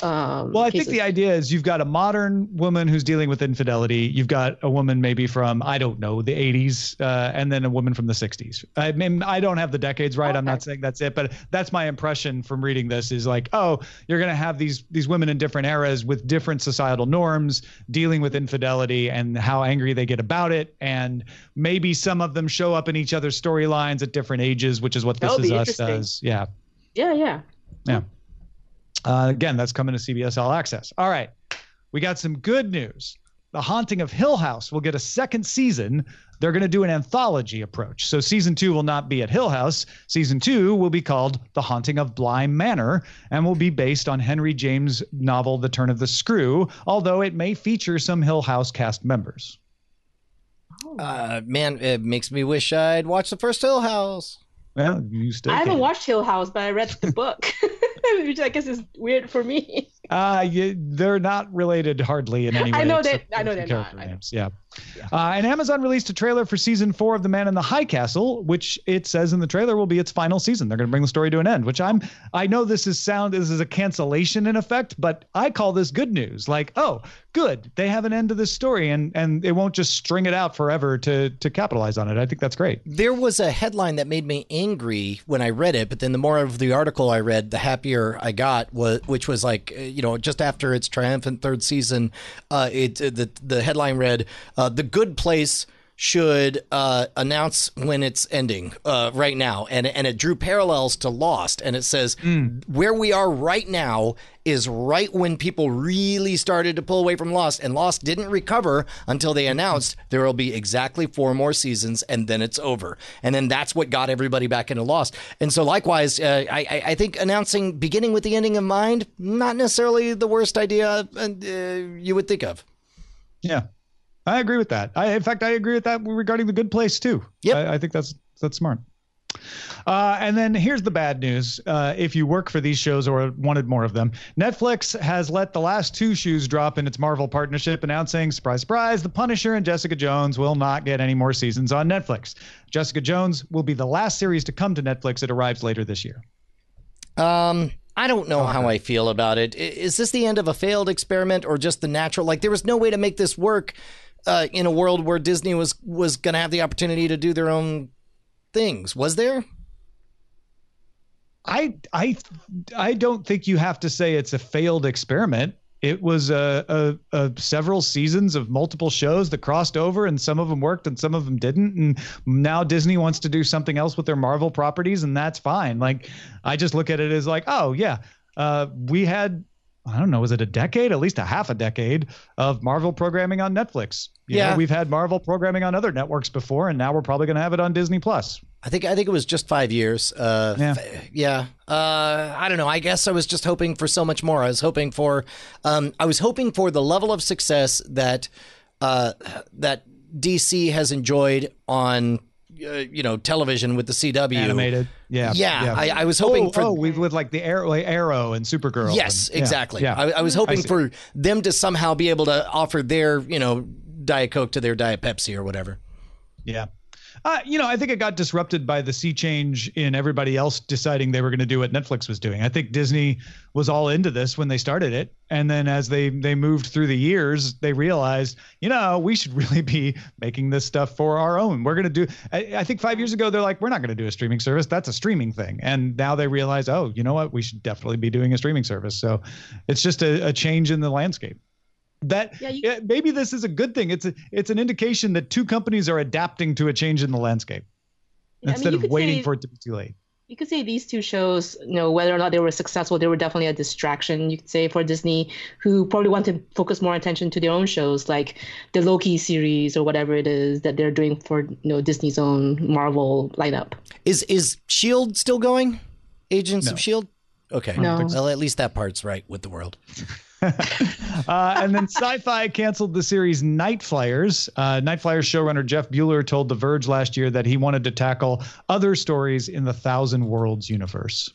Um, Well, I cases. think the idea is you've got a modern woman who's dealing with infidelity. You've got a woman maybe from I don't know the 80s, uh, and then a woman from the 60s. I mean, I don't have the decades right. I'm not saying that's it, but that's my impression from reading this. Is like, oh, you're going to have these these women in different eras with different societal norms dealing with infidelity and how angry they get about it, and maybe some of them show up in each other's storylines at different ages, which is what this That'll is be us does. Yeah. Yeah, yeah. Yeah. Uh, again, that's coming to CBS All Access. All right. We got some good news. The Haunting of Hill House will get a second season. They're going to do an anthology approach. So season two will not be at Hill House. Season two will be called The Haunting of Bly Manor and will be based on Henry James' novel The Turn of the Screw, although it may feature some Hill House cast members. Uh, man, it makes me wish I'd watched the first Hill House. Well, you still I haven't can. watched Hill House, but I read the book, which I guess is weird for me. Uh, you, they're not related hardly in any way. I know that- I know for they're not. character I know. names. Yeah. Uh, and Amazon released a trailer for season four of The Man in the High Castle, which it says in the trailer will be its final season. They're going to bring the story to an end. Which I'm, I know this is sound, this is a cancellation in effect, but I call this good news. Like, oh, good, they have an end to this story, and and it won't just string it out forever to to capitalize on it. I think that's great. There was a headline that made me angry when I read it, but then the more of the article I read, the happier I got. Was which was like, uh, you know, just after its triumphant third season, uh, it the the headline read, uh, "The Good Place." Should uh, announce when it's ending uh, right now, and and it drew parallels to Lost, and it says where we are right now is right when people really started to pull away from Lost, and Lost didn't recover until they announced there will be exactly four more seasons, and then it's over. And then that's what got everybody back into Lost. And so, likewise, uh, I, I I think announcing beginning with the ending in mind, not necessarily the worst idea uh, you would think of. Yeah, I agree with that. I, in fact, I agree with that regarding the good place too. Yep. I, I think that's that's smart. Uh, and then here's the bad news. Uh, if you work for these shows or wanted more of them, Netflix has let the last two shoes drop in its Marvel partnership, announcing, surprise, surprise, The Punisher and Jessica Jones will not get any more seasons on Netflix. Jessica Jones will be the last series to come to Netflix. It arrives later this year. Um, I don't know how I feel about it. Is this the end of a failed experiment or just the natural? Like there was no way to make this work uh, in a world where Disney was was going to have the opportunity to do their own things. Was there? I I I don't think you have to say it's a failed experiment. It was a, a, a several seasons of multiple shows that crossed over, and some of them worked and some of them didn't. And now Disney wants to do something else with their Marvel properties, and that's fine. Like I just look at it as like, oh yeah, uh, we had I don't know, was it a decade, at least a half a decade of Marvel programming on Netflix? You know, Yeah. we've had Marvel programming on other networks before, and now we're probably going to have it on Disney Plus. I think I think it was just five years. Uh, Yeah. f- yeah. Uh, I don't know. I guess I was just hoping for so much more. I was hoping for, um, I was hoping for the level of success that uh, that DC has enjoyed on, uh, you know, television with the CW. Animated, yeah, Yeah, I- I was hoping oh, for- oh, with, with like the Arrow, like Arrow and Supergirl. Yes, and- yeah, exactly. Yeah, I, I was hoping see. for them to somehow be able to offer their, you know, Diet Coke to their Diet Pepsi or whatever. yeah. Uh, you know, I think it got disrupted by the sea change in everybody else deciding they were going to do what Netflix was doing. I think Disney was all into this when they started it, and then as they they moved through the years, they realized, you know, we should really be making this stuff for our own. We're going to do. I, I think five years ago they're like, we're not going to do a streaming service. That's a streaming thing, and now they realize, oh, you know what, we should definitely be doing a streaming service. So, it's just a, a change in the landscape. That Yeah, you- maybe this is a good thing. It's a, it's an indication that two companies are adapting to a change in the landscape Yeah, I mean, instead of waiting say- for it to be too late. you could say these two shows, you know, whether or not they were successful, they were definitely a distraction. You could say for Disney, who probably want to focus more attention to their own shows, like the Loki series or whatever it is that they're doing for you know Disney's own Marvel lineup. Is is Shield still going? Agents No. of Shield. Okay. No. Well, at least that part's right with the world. uh, and then Syfy canceled the series Nightflyers. Uh, Nightflyers showrunner Jeff Buhler told The Verge last year that he wanted to tackle other stories in the Thousand Worlds universe.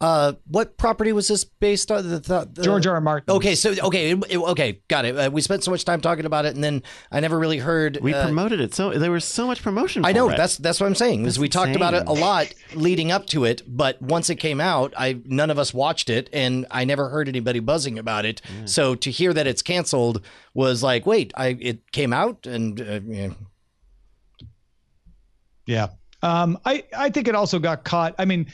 Uh, what property was this based on? The, the, the- George R. R. Martin. Okay, so okay, it- it- okay, got it. Uh, we spent so much time talking about it, and then I never really heard. We uh, promoted it so there was so much promotion. I know it. that's that's what I'm saying. Is That's we talked about it a lot leading up to it, but once it came out, I none of us watched it, and I never heard anybody buzzing about it. So to hear that it's canceled was like, wait, I it came out, and uh, yeah. Yeah. Um, I, I think it also got caught. I mean,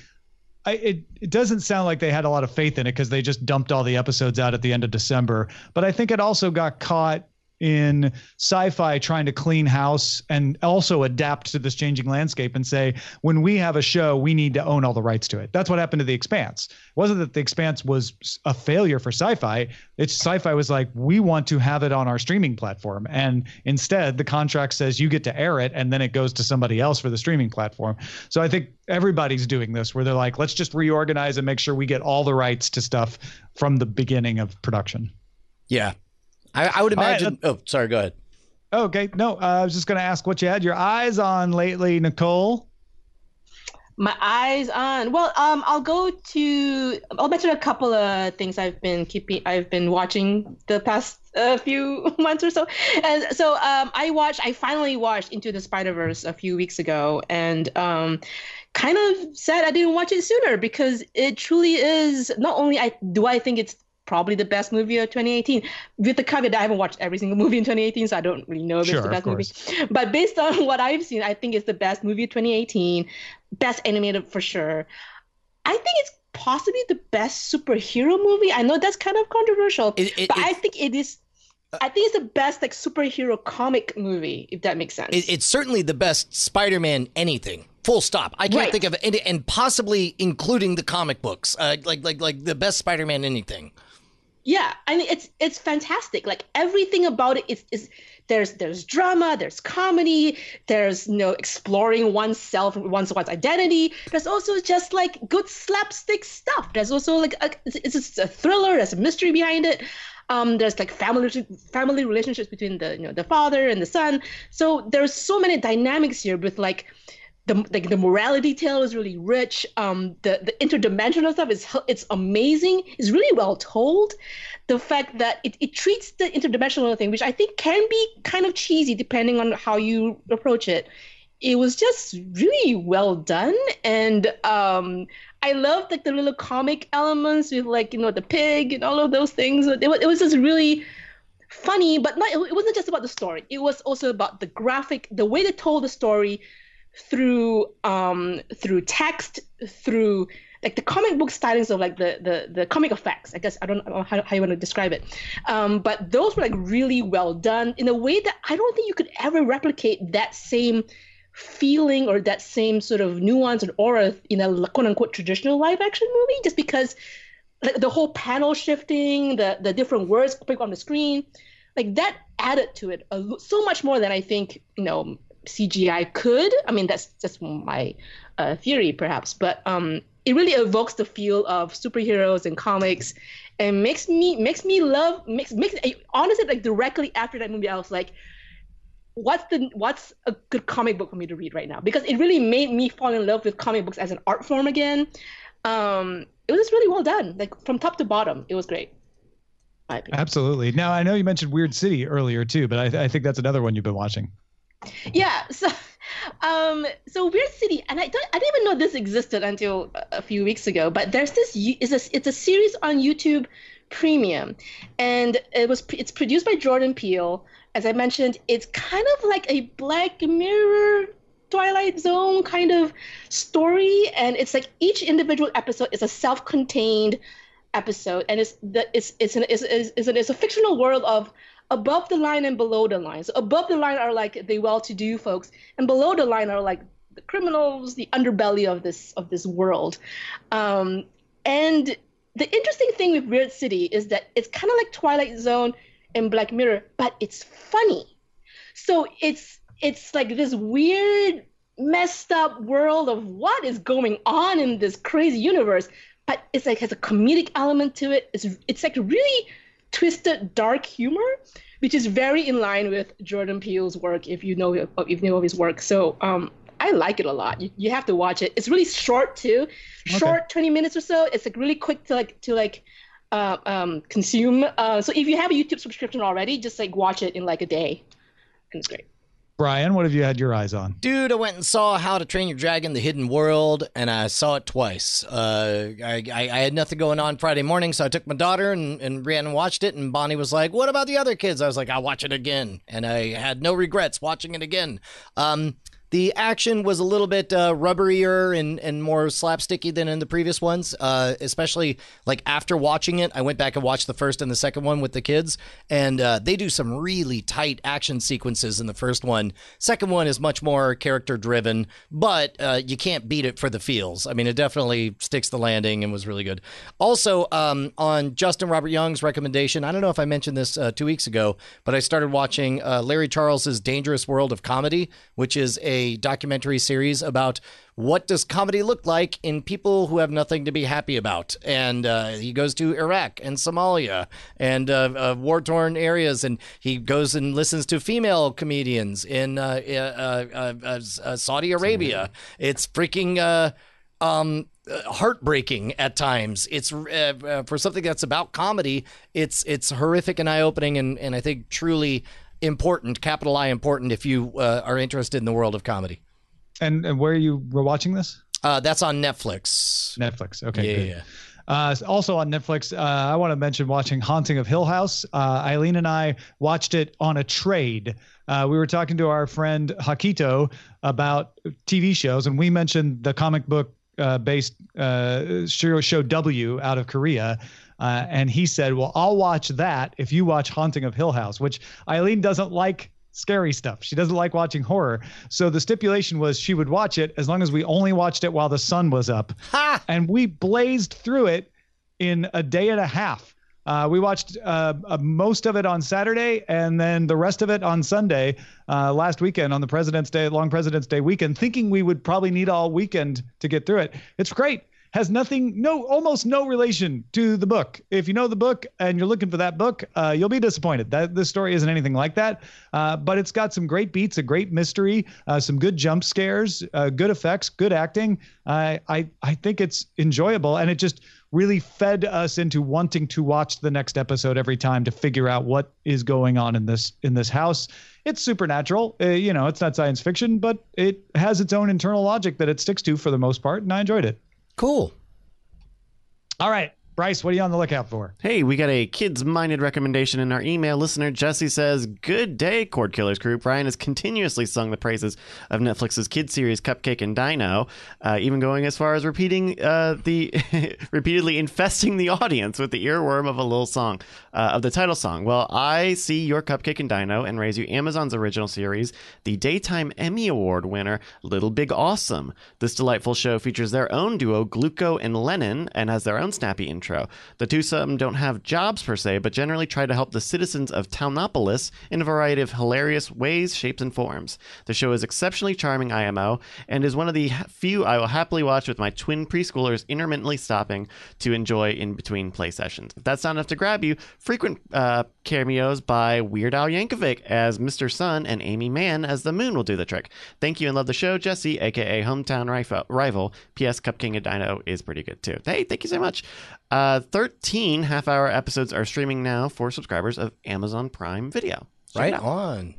I, it, it doesn't sound like they had a lot of faith in it because they just dumped all the episodes out at the end of December. But I think it also got caught in Syfy trying to clean house and also adapt to this changing landscape and say when we have a show we need to own all the rights to it. That's what happened to the expanse. It wasn't that the expanse was a failure for Syfy. It's Syfy was like we want to have it on our streaming platform. And instead the contract says you get to air it and then it goes to somebody else for the streaming platform. So i think everybody's doing this where they're like let's just reorganize and make sure we get all the rights to stuff from the beginning of production. Yeah. I, I would All right, imagine. oh, sorry. Go ahead. Okay, no, uh, I was just going to ask what you had your eyes on lately, Nicole. My eyes on. Well, um, I'll go to. I'll mention a couple of things I've been keeping. I've been watching the past uh, few months or so. And so, um, I watched. I finally watched Into the Spider Verse a few weeks ago, and um, kind of sad I didn't watch it sooner because it truly is. Not only I do I think it's probably the best movie of 2018 with the caveat that I haven't watched every single movie in 2018 so I don't really know if Sure, it's the best movie but based on what I've seen I think it's the best movie of 2018 best animated for sure I think it's possibly the best superhero movie I know that's kind of controversial It- it- but I think it is I think it's the best like superhero comic movie if that makes sense It, it's certainly the best Spider-Man anything. Full stop. I can't Right. think of any, and possibly including the comic books, uh, like like like the best Spider-Man anything. Yeah, I mean it's it's fantastic. Like everything about it is is there's there's drama, there's comedy, there's you know exploring oneself, one's one's identity. There's also just like good slapstick stuff. There's also like a, it's, it's a thriller. There's a mystery behind it. Um, there's like family family relationships between the you know the father and the son. So there's so many dynamics here with like the like the morality tale is really rich. Um, the the interdimensional stuff is it's amazing. It's really well told. The fact that it, it treats the interdimensional thing, which I think can be kind of cheesy depending on how you approach it. It was just really well done, and um, I loved like the little comic elements with like you know the pig and all of those things. It was, it was just really funny, but not, it wasn't just about the story. It was also about the graphic, the way they told the story through um through text, through like the comic book stylings of like the the the comic effects. I guess I don't know how, how you want to describe it, um, but those were like really well done in a way that I don't think you could ever replicate that same feeling or that same sort of nuance and aura in a quote unquote traditional live action movie just because like the whole panel shifting the the different words on the screen like that added to it a, so much more than i think you know cgi could i mean that's just my uh, theory perhaps but um it really evokes the feel of superheroes and comics and makes me makes me love makes makes honestly like directly after that movie i was like what's the what's a good comic book for me to read right now because it really made me fall in love with comic books as an art form again um it was just really well done like from top to bottom it was great. Absolutely. Now I know you mentioned Weird City earlier too, but I, I think that's another one you've been watching. Yeah so um so weird city and i don't i didn't even know this existed until a- few weeks ago but there's this it's a, it's a series on youtube premium and it was it's produced by jordan peele. As i mentioned it's kind of like a black mirror twilight zone kind of story and it's like each individual episode is a self-contained episode, and it's the it's it's an it's, it's, it's, an, it's a fictional world of above the line and below the line. So above the line are like the well-to-do folks, and below the line are like the criminals, the underbelly of this of this world. Um, and the interesting thing with Weird City is that it's kind of like Twilight Zone and Black Mirror, but it's funny. So it's it's like this weird, messed up world of what is going on in this crazy universe, but it's like has a comedic element to it. It's it's like really twisted, dark humor, which is very in line with Jordan Peele's work. If you know if you know of his work, so um, I like it a lot. You, you have to watch it. It's really short too, short, okay. twenty minutes or so. It's like really quick to like to like uh, um, consume. Uh, so if you have a YouTube subscription already, just like watch it in like a day, and it's great. Brian, what have you had your eyes on? Dude, I went and saw How to Train Your Dragon: The Hidden World, and I saw it twice. Uh, I, I, I, had nothing going on Friday morning, so I took my daughter and, and ran and watched it. And Bonnie was like, "What about the other kids?" I was like, "I'll watch it again," and I had no regrets watching it again. Um, the action was a little bit uh, rubberier and, and more slapsticky than in the previous ones, uh, especially like after watching it. I went back and watched the first and the second one with the kids, and uh, they do some really tight action sequences in the first one. Second one is much more character driven, but uh, you can't beat it for the feels. I mean, it definitely sticks the landing and was really good. Also, um, on Justin Robert Young's recommendation, I don't know if I mentioned this uh, two weeks ago, but I started watching uh, Larry Charles's Dangerous World of Comedy, which is a documentary series about what does comedy look like in people who have nothing to be happy about. And uh, he goes to Iraq and Somalia and uh, uh, war torn areas, and he goes and listens to female comedians in uh, uh, uh, Saudi Arabia. It's freaking. Um, heartbreaking at times. It's for something that's about comedy. It's it's horrific and eye opening, and and I think truly important, capital I important, if you uh, are interested in the world of comedy. And, and where you were watching this? Uh, that's on Netflix. Netflix. Okay. Yeah. Uh, also on Netflix, uh, I want to mention watching Haunting of Hill House. Uh, Eileen and I watched it on a trade. Uh, we were talking to our friend Hakito about TV shows, and we mentioned the comic book uh, based uh, show W out of Korea. Uh, and he said, Well, I'll watch that if you watch Haunting of Hill House, which Eileen doesn't like scary stuff. She doesn't like watching horror. So the stipulation was she would watch it as long as we only watched it while the sun was up. Ha! And we blazed through it in a day and a half. Uh, we watched uh, uh, most of it on Saturday and then the rest of it on Sunday uh, last weekend on the President's Day, long President's Day weekend, thinking we would probably need all weekend to get through it. It's great has nothing, no, almost no relation to the book. If you know the book and you're looking for that book, uh, you'll be disappointed. That this story isn't anything like that. Uh, but it's got some great beats, a great mystery, uh, some good jump scares, uh, good effects, good acting. I I I think it's enjoyable, and it just really fed us into wanting to watch the next episode every time to figure out what is going on in this in this house it's supernatural. Uh, you know, it's not science fiction, but it has its own internal logic that it sticks to for the most part, and I enjoyed it. Cool. All right. Bryce, what are you on the lookout for? Hey, we got a kids minded recommendation in our email. Listener Jesse says, Good day, Cordkillers crew. Brian has continuously sung the praises of Netflix's kid series Cupcake and Dino, uh, even going as far as repeating uh, the repeatedly infesting the audience with the earworm of a little song uh, of the title song. Well, I see your Cupcake and Dino and raise you Amazon's original series, the Daytime Emmy Award winner, Little Big Awesome. This delightful show features their own duo, Gluco and Lennon, and has their own snappy intro intro. The twosome don't have jobs per se, but generally try to help the citizens of Townopolis in a variety of hilarious ways, shapes, and forms. The show is exceptionally charming IMO and is one of the few I will happily watch with my twin preschoolers intermittently stopping to enjoy in between play sessions. If that's not enough to grab you, frequent uh, cameos by Weird Al Yankovic as Mr. Sun and Aimee Mann as the Moon will do the trick. Thank you and love the show, Jesse, aka Hometown Rival. P.S. Cupcake and Dino is pretty good too. Hey, thank you so much. Uh, 13 half hour episodes are streaming now for subscribers of Amazon Prime Video. Check right on.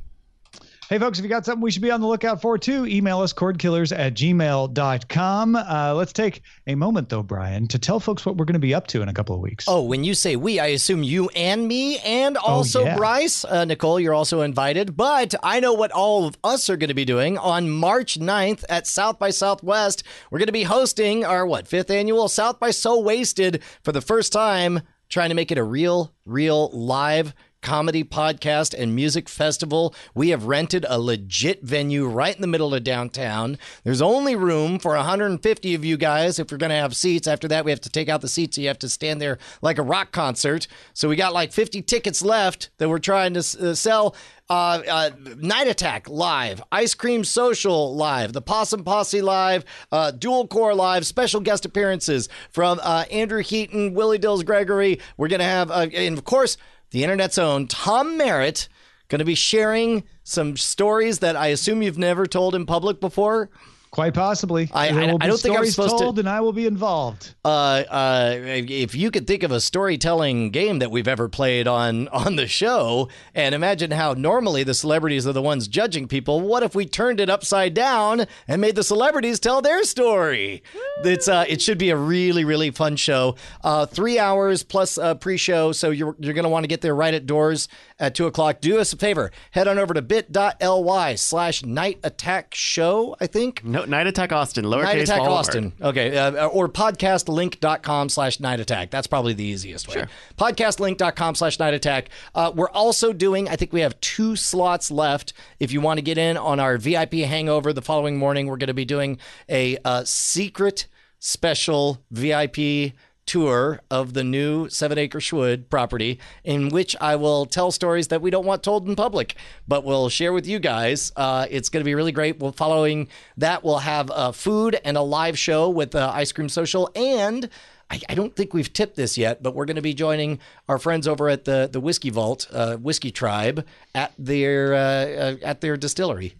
Hey, folks, if you got something we should be on the lookout for too, email us cordkillers at gmail.com. Uh, let's take a moment, though, Brian, to tell folks what we're going to be up to in a couple of weeks. Oh, when you say we, I assume you and me, and also yeah. Bryce. Uh, Nicole, you're also invited. But I know what all of us are going to be doing on March 9th at South by Southwest. We're going to be hosting our, what, fifth annual South by So Wasted for the first time, trying to make it a real, real live comedy podcast and music festival. We have rented a legit venue right in the middle of downtown. There's only room for 150 of you guys if we're going to have seats. After that, we have to take out the seats. So you have to stand there like a rock concert. So we got like 50 tickets left that we're trying to uh, sell. Uh, uh, Night Attack live, Ice Cream Social live, the Possum Posse live, uh, Dual Core live, special guest appearances from uh, Andrew Heaton, Willie Dills Gregory. We're going to have, uh, and of course, the internet's own Tom Merritt going to be sharing some stories that I assume you've never told in public before. Quite possibly. I- I- I don't think I'm supposed to- told, and I will be involved. Uh, uh, if you could think of a storytelling game that we've ever played on on the show, and imagine how normally the celebrities are the ones judging people, what if we turned it upside down and made the celebrities tell their story? It's uh, it should be a really really fun show. Uh, three hours plus uh, pre-show, so you're you're gonna want to get there right at doors at two o'clock. Do us a favor, head on over to bit.ly slash Night Attack Show. I think. No, Night Attack Austin, lowercase Night Attack. Austin. Okay. Uh, or podcastlink.com slash night attack. That's probably the easiest way. Sure. Podcastlink.com slash night attack. Uh, we're also doing, I think we have two slots left. If you want to get in on our VIP hangover the following morning, we're going to be doing a uh, secret special VIP tour of the new Seven Acre Shwood property, in which I will tell stories that we don't want told in public, but we'll share with you guys. Uh, it's going to be really great. Well, following that, we'll have uh, food and a live show with uh, Ice Cream Social and. I, I don't think we've tipped this yet, but we're going to be joining our friends over at the the Whiskey Vault, uh, Whiskey Tribe, at their uh, at their distillery.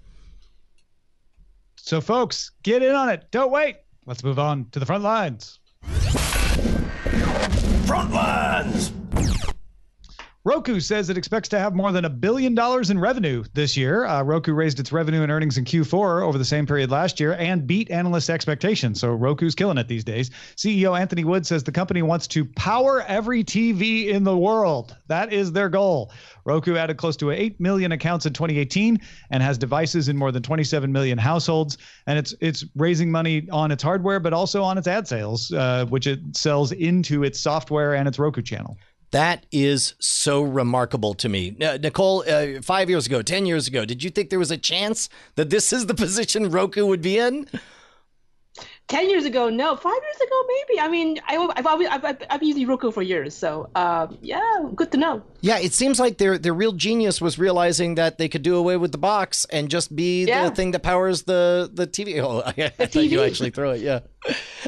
So, folks, get in on it. Don't wait. Let's move on to the front lines. Front lines. Roku says it expects to have more than a billion dollars in revenue this year. Uh, Roku raised its revenue and earnings in Q4 over the same period last year and beat analyst expectations. So Roku's killing it these days. CEO Anthony Wood says the company wants to power every TV in the world. That is their goal. Roku added close to 8 million accounts in 2018 and has devices in more than 27 million households. And it's it's raising money on its hardware, but also on its ad sales, uh, which it sells into its software and its Roku channel. That is so remarkable to me. Uh, Nicole, uh, five years ago, 10 years ago, did you think there was a chance that this is the position Roku would be in? Ten years ago, no. Five years ago, maybe. I mean, I, I've always I've, I've, I've used Roku for years, so um, yeah, good to know. Yeah, it seems like their their real genius was realizing that they could do away with the box and just be Yeah. the thing that powers the the TV. Oh, I, thought you TV. actually throw it. Yeah.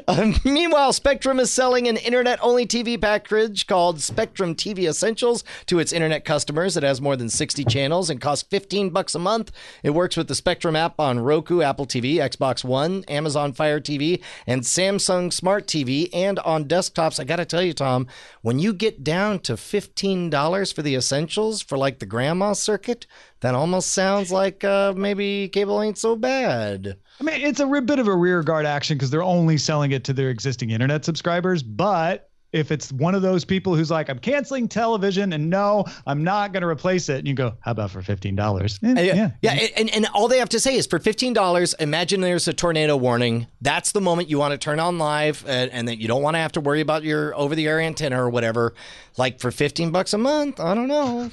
Um, meanwhile, Spectrum is selling an internet-only TV package called Spectrum TV Essentials to its internet customers. It has more than 60 channels and costs 15 bucks a month. It works with the Spectrum app on Roku, Apple TV, Xbox One, Amazon Fire TV, and Samsung Smart TV, and on desktops. I got to tell you, Tom, when you get down to $15 for the essentials for like the grandma circuit, that almost sounds like uh, maybe cable ain't so bad. I mean, it's a bit of a rear guard action because they're only selling it to their existing internet subscribers. But if it's one of those people who's like, I'm canceling television and no, I'm not going to replace it, and you go, how about for fifteen dollars? Uh, Yeah, yeah, and, and all they have to say is for fifteen dollars. Imagine there's a tornado warning. That's the moment you want to turn on live, and, and that you don't want to have to worry about your over-the-air antenna or whatever. Like for fifteen bucks a month, I don't know.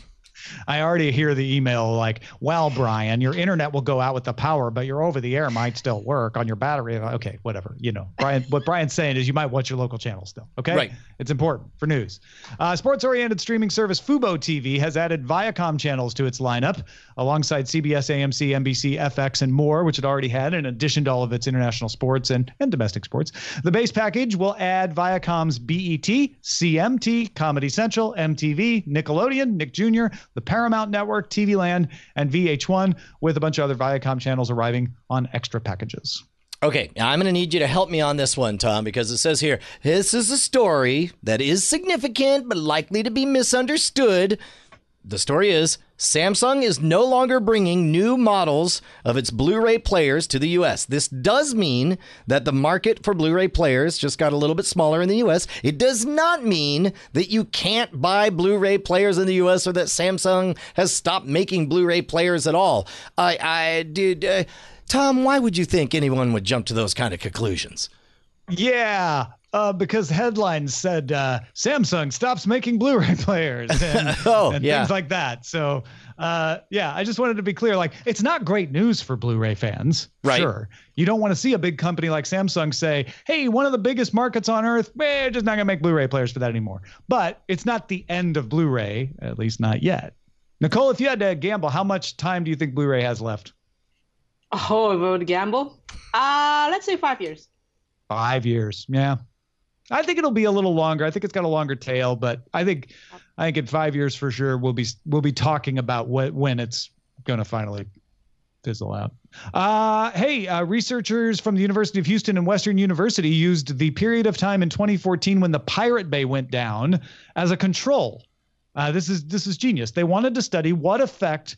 I already hear the email like, well, Brian, your internet will go out with the power, but your over the air might still work on your battery. Okay, whatever. You know, Brian, what Brian's saying is you might watch your local channel still. Okay. Right. It's important for news. Uh, Sports oriented streaming service Fubo TV has added Viacom channels to its lineup alongside CBS, AMC, NBC, FX, and more, which it already had, in addition to all of its international sports and, and domestic sports. The base package will add Viacom's BET, CMT, Comedy Central, MTV, Nickelodeon, Nick Jr., the Paramount Network, TV Land, and VH1, with a bunch of other Viacom channels arriving on extra packages. Okay, I'm going to need you to help me on this one, Tom, because it says here this is a story that is significant but likely to be misunderstood. The story is Samsung is no longer bringing new models of its Blu ray players to the US. This does mean that the market for Blu ray players just got a little bit smaller in the US. It does not mean that you can't buy Blu ray players in the US or that Samsung has stopped making Blu ray players at all. I, I did. Uh, Tom, why would you think anyone would jump to those kind of conclusions? Yeah, uh, because headlines said uh, Samsung stops making Blu-ray players and, Oh, and yeah. things like that. So, uh, yeah, I just wanted to be clear. Like, it's not great news for Blu-ray fans. Right. Sure, you don't want to see a big company like Samsung say, "Hey, one of the biggest markets on earth, we're just not gonna make Blu-ray players for that anymore." But it's not the end of Blu-ray, at least not yet. Nicole, if you had to gamble, how much time do you think Blu-ray has left? Oh, if I were to gamble, uh, let's say five years. Five years. Yeah. I think it'll be a little longer. I think it's got a longer tail, but I think I think in five years for sure we'll be we'll be talking about what when it's gonna finally fizzle out. Uh, hey, uh, researchers from the University of Houston and Western University used the period of time in 2014 when the Pirate Bay went down as a control. Uh, this is this is genius. They wanted to study what effect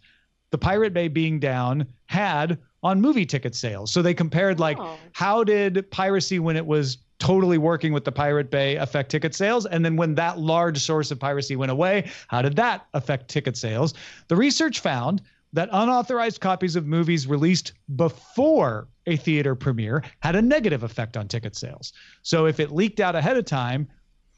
the Pirate Bay being down had on movie ticket sales. So they compared like Oh. how did piracy when it was totally working with the Pirate Bay affect ticket sales and then when that large source of piracy went away, how did that affect ticket sales? The research found that unauthorized copies of movies released before a theater premiere had a negative effect on ticket sales. So if it leaked out ahead of time,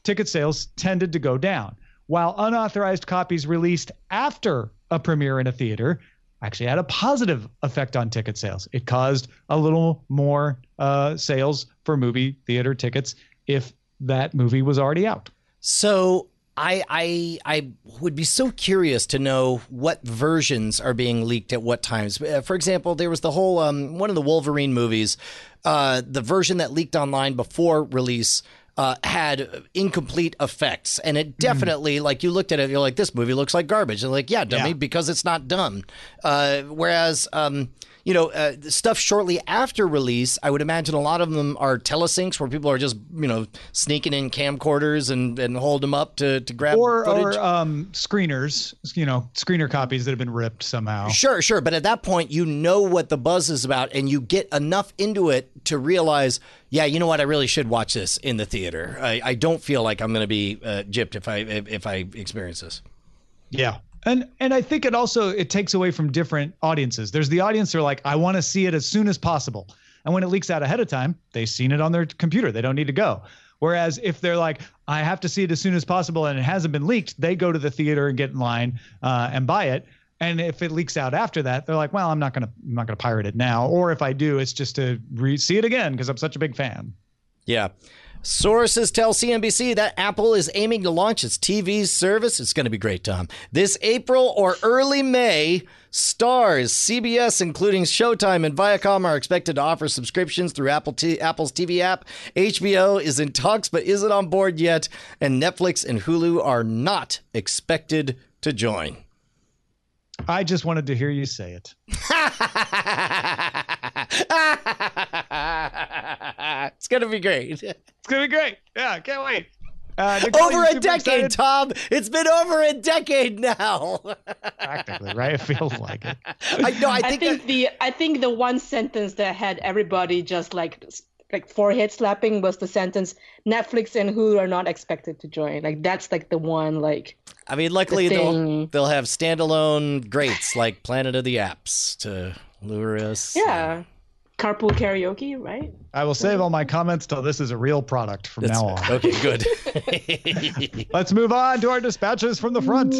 ticket sales tended to go down, while unauthorized copies released after a premiere in a theater actually had a positive effect on ticket sales. It caused a little more uh, sales for movie theater tickets if that movie was already out. So I I I would be so curious to know what versions are being leaked at what times. Uh, For example, there was the whole um, one of the Wolverine movies, uh, the version that leaked online before release. Uh, had incomplete effects, and it definitely, like you looked at it, you're like, this movie looks like garbage. And like, yeah, dummy, Yeah. because it's not done. Uh, whereas, um, you know, uh, stuff shortly after release, I would imagine a lot of them are telesyncs where people are just, you know, sneaking in camcorders and, and hold them up to, to grab Or, footage. or um, screeners, you know, screener copies that have been ripped somehow. Sure, sure. But at that point, you know what the buzz is about, and you get enough into it to realize, yeah, you know what, I really should watch this in the theater. I, I don't feel like I'm going to be uh, gypped if I if I experience this. Yeah. And and I think it also it takes away from different audiences. There's the audience who are like, I want to see it as soon as possible. And when it leaks out ahead of time, they've seen it on their computer. They don't need to go. Whereas if they're like, I have to see it as soon as possible and it hasn't been leaked, they go to the theater and get in line uh, and buy it. And if it leaks out after that, they're like, well, I'm not gonna I'm not gonna pirate it now. Or if I do, it's just to re- see it again because I'm such a big fan. Yeah. Sources tell CNBC that Apple is aiming to launch its TV service. It's going to be great, Tom. This April or early May, Starz, CBS, including Showtime and Viacom, are expected to offer subscriptions through Apple T- Apple's TV app. HBO is in talks but isn't on board yet, and Netflix and Hulu are not expected to join. I just wanted to hear you say it. it's going to be great. It's gonna be great. Yeah, can't wait. Uh, Nicole, Over a decade, excited? Tom. It's been over a decade now. Practically, right? It feels like it. I know. I I think, think the I think the one sentence that had everybody just like like forehead slapping was the sentence Netflix and Hulu are not expected to join. Like that's like the one like I mean, luckily the they'll they'll have standalone greats like Planet of the Apps to lure us. yeah. Carpool karaoke, right? I will save all my comments till this is a real product from That's now on. okay. Good. Let's move on to our dispatches from the front.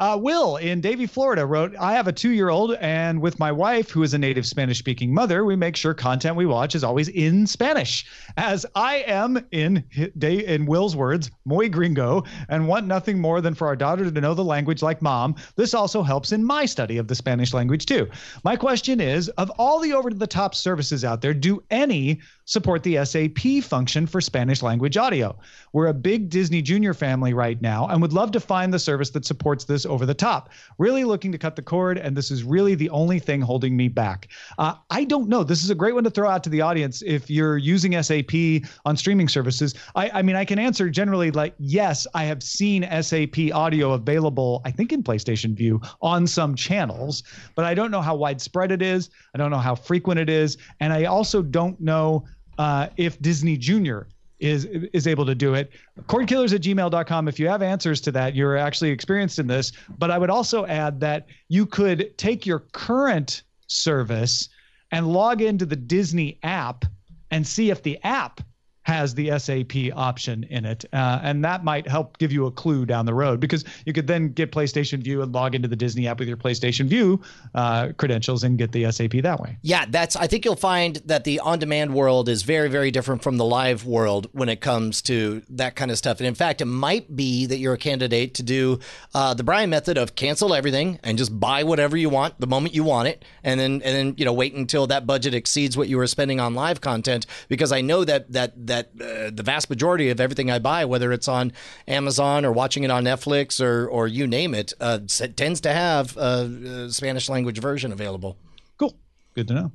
Uh, Will in Davie, Florida wrote, I have a two year old, and with my wife, who is a native Spanish speaking mother, we make sure content we watch is always in Spanish. As I am, in, in Will's words, muy gringo, and want nothing more than for our daughter to know the language like mom, this also helps in my study of the Spanish language too. My question is of all the over the top services out there, do any support the SAP function for Spanish language audio? We're a big Disney Junior family right now and would love to find the service that supports this over the top. Really looking to cut the cord, and this is really the only thing holding me back. Uh, I don't know. This is a great one to throw out to the audience if you're using SAP on streaming services. I, I mean, I can answer generally like, yes, I have seen SAP audio available, I think in PlayStation Vue on some channels, but I don't know how widespread it is. I don't know how frequent it is. And I also don't know uh, if Disney Junior is is able to do it. Cordkillers at gmail.com. If you have answers to that, you're actually experienced in this. But I would also add that you could take your current service and log into the Disney app and see if the app has the SAP option in it. Uh, and that might help give you a clue down the road because you could then get PlayStation Vue and log into the Disney app with your PlayStation Vue uh, credentials and get the SAP that way. Yeah, that's. I think you'll find that the on-demand world is very, very different from the live world when it comes to that kind of stuff. And in fact, it might be that you're a candidate to do uh, the Brian method of cancel everything and just buy whatever you want the moment you want it, and then and then you know wait until that budget exceeds what you were spending on live content. Because I know that that that uh, the vast majority of everything I buy, whether it's on Amazon or watching it on Netflix or or you name it, uh, tends to have a, a Spanish language version available. Cool. Good to know.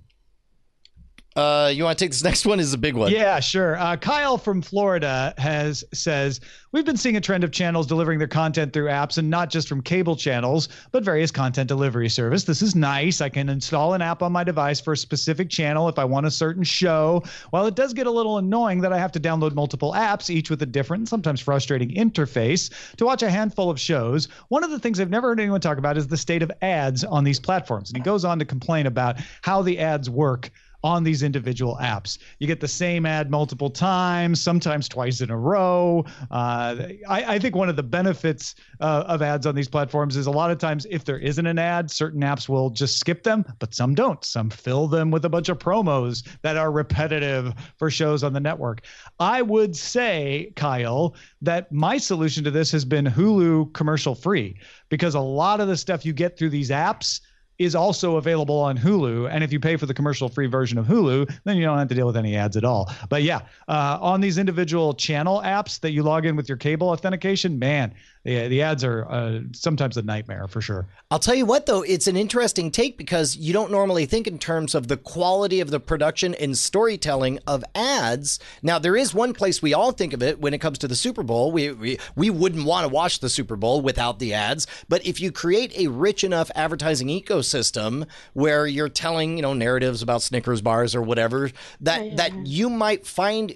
Uh, you want to take this next one? Is a big one. Yeah, sure. Uh, Kyle from Florida has says we've been seeing a trend of channels delivering their content through apps, and not just from cable channels, but various content delivery service. This is nice. I can install an app on my device for a specific channel if I want a certain show. While it does get a little annoying that I have to download multiple apps, each with a different, sometimes frustrating interface, to watch a handful of shows. One of the things I've never heard anyone talk about is the state of ads on these platforms, and he goes on to complain about how the ads work on these individual apps. You get the same ad multiple times, sometimes twice in a row. Uh, I, I, think one of the benefits uh, of ads on these platforms is a lot of times if there isn't an ad, certain apps will just skip them, but some don't. Some fill them with a bunch of promos that are repetitive for shows on the network. I would say, Kyle, that my solution to this has been Hulu commercial free because a lot of the stuff you get through these apps is also available on Hulu. And if you pay for the commercial free version of Hulu, then you don't have to deal with any ads at all. But yeah, uh, on these individual channel apps that you log in with your cable authentication, man, the, the ads are uh, sometimes a nightmare for sure. I'll tell you what, though, it's an interesting take because you don't normally think in terms of the quality of the production and storytelling of ads. Now, there is one place we all think of it when it comes to the Super Bowl. We, we, we wouldn't want to watch the Super Bowl without the ads. But if you create a rich enough advertising ecosystem where you're telling, you know, narratives about Snickers bars or whatever, that, yeah, yeah. that you might find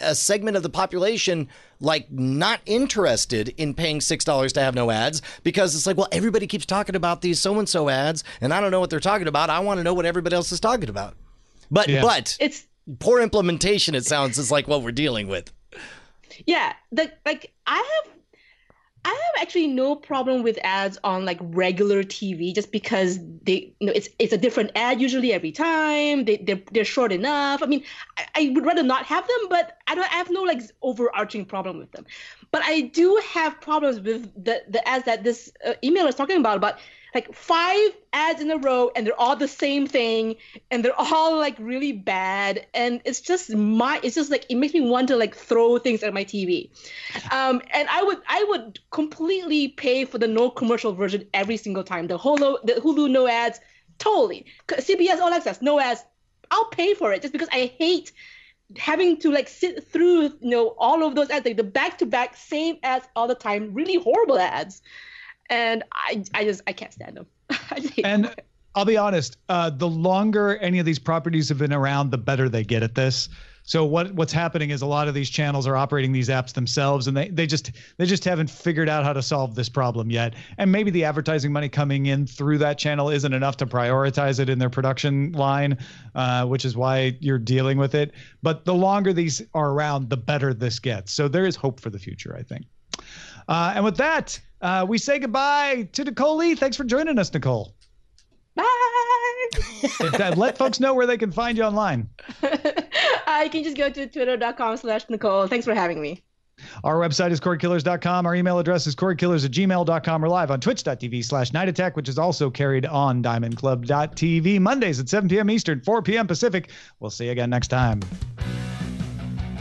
a segment of the population like not interested in paying six dollars to have no ads because it's like, well, everybody keeps talking about these so and so ads, and I don't know what they're talking about. I want to know what everybody else is talking about. But yeah. but it's poor implementation. It sounds is like what we're dealing with. Yeah, the like I have I have actually no problem with ads on like regular TV just because they you know it's it's a different ad usually every time. They they're, they're short enough. I mean, I, I would rather not have them, but I don't I have no like overarching problem with them. But I do have problems with the the ads that this uh, email is talking about about like five ads in a row and they're all the same thing and they're all like really bad and it's just my it's just like it makes me want to like throw things at my tv um and i would i would completely pay for the no commercial version every single time. The hulu the hulu no ads totally. Cbs all access no ads i'll pay for it just because i hate having to like sit through you know all of those ads. Like the back to back same ads all the time really horrible ads and I I just I can't stand them. and I'll be honest, uh, the longer any of these properties have been around, the better they get at this. So what what's happening is a lot of these channels are operating these apps themselves, and they they just they just haven't figured out how to solve this problem yet. And maybe the advertising money coming in through that channel isn't enough to prioritize it in their production line, uh, which is why you're dealing with it. But the longer these are around, the better this gets. So there is hope for the future, I think. Uh, and with that, uh, we say goodbye to Nicole Lee. Thanks for joining us, Nicole. Bye. Let folks know where they can find you online. uh, you can just go to twitter.com slash Nicole. Thanks for having me. Our website is cordkillers.com. Our email address is cordkillers at gmail.com. We're live on twitch.tv slash night attack, which is also carried on diamondclub.tv Mondays at 7 p.m. Eastern, 4 p.m. Pacific. We'll see you again next time.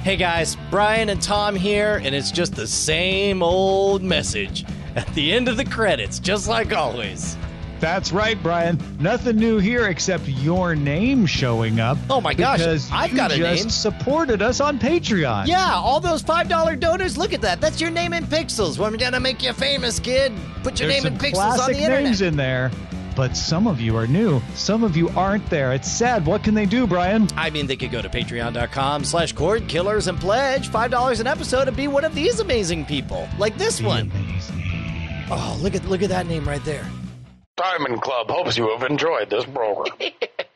Hey guys, Brian and Tom here, and it's just the same old message. At the end of the credits, just like always. That's right, Brian. Nothing new here except your name showing up. Oh my gosh, because I've you got a just name. supported us on Patreon. Yeah, all those $5 donors, look at that. That's your name in pixels. We're going to make you famous, kid. Put your There's name in pixels on the internet. names in there, but some of you are new. Some of you aren't there. It's sad. What can they do, Brian? I mean, they could go to patreon.com slash cordkillers and pledge $5 an episode and be one of these amazing people, like this one. Oh, look at look at that name right there. Diamond Club hopes you have enjoyed this program.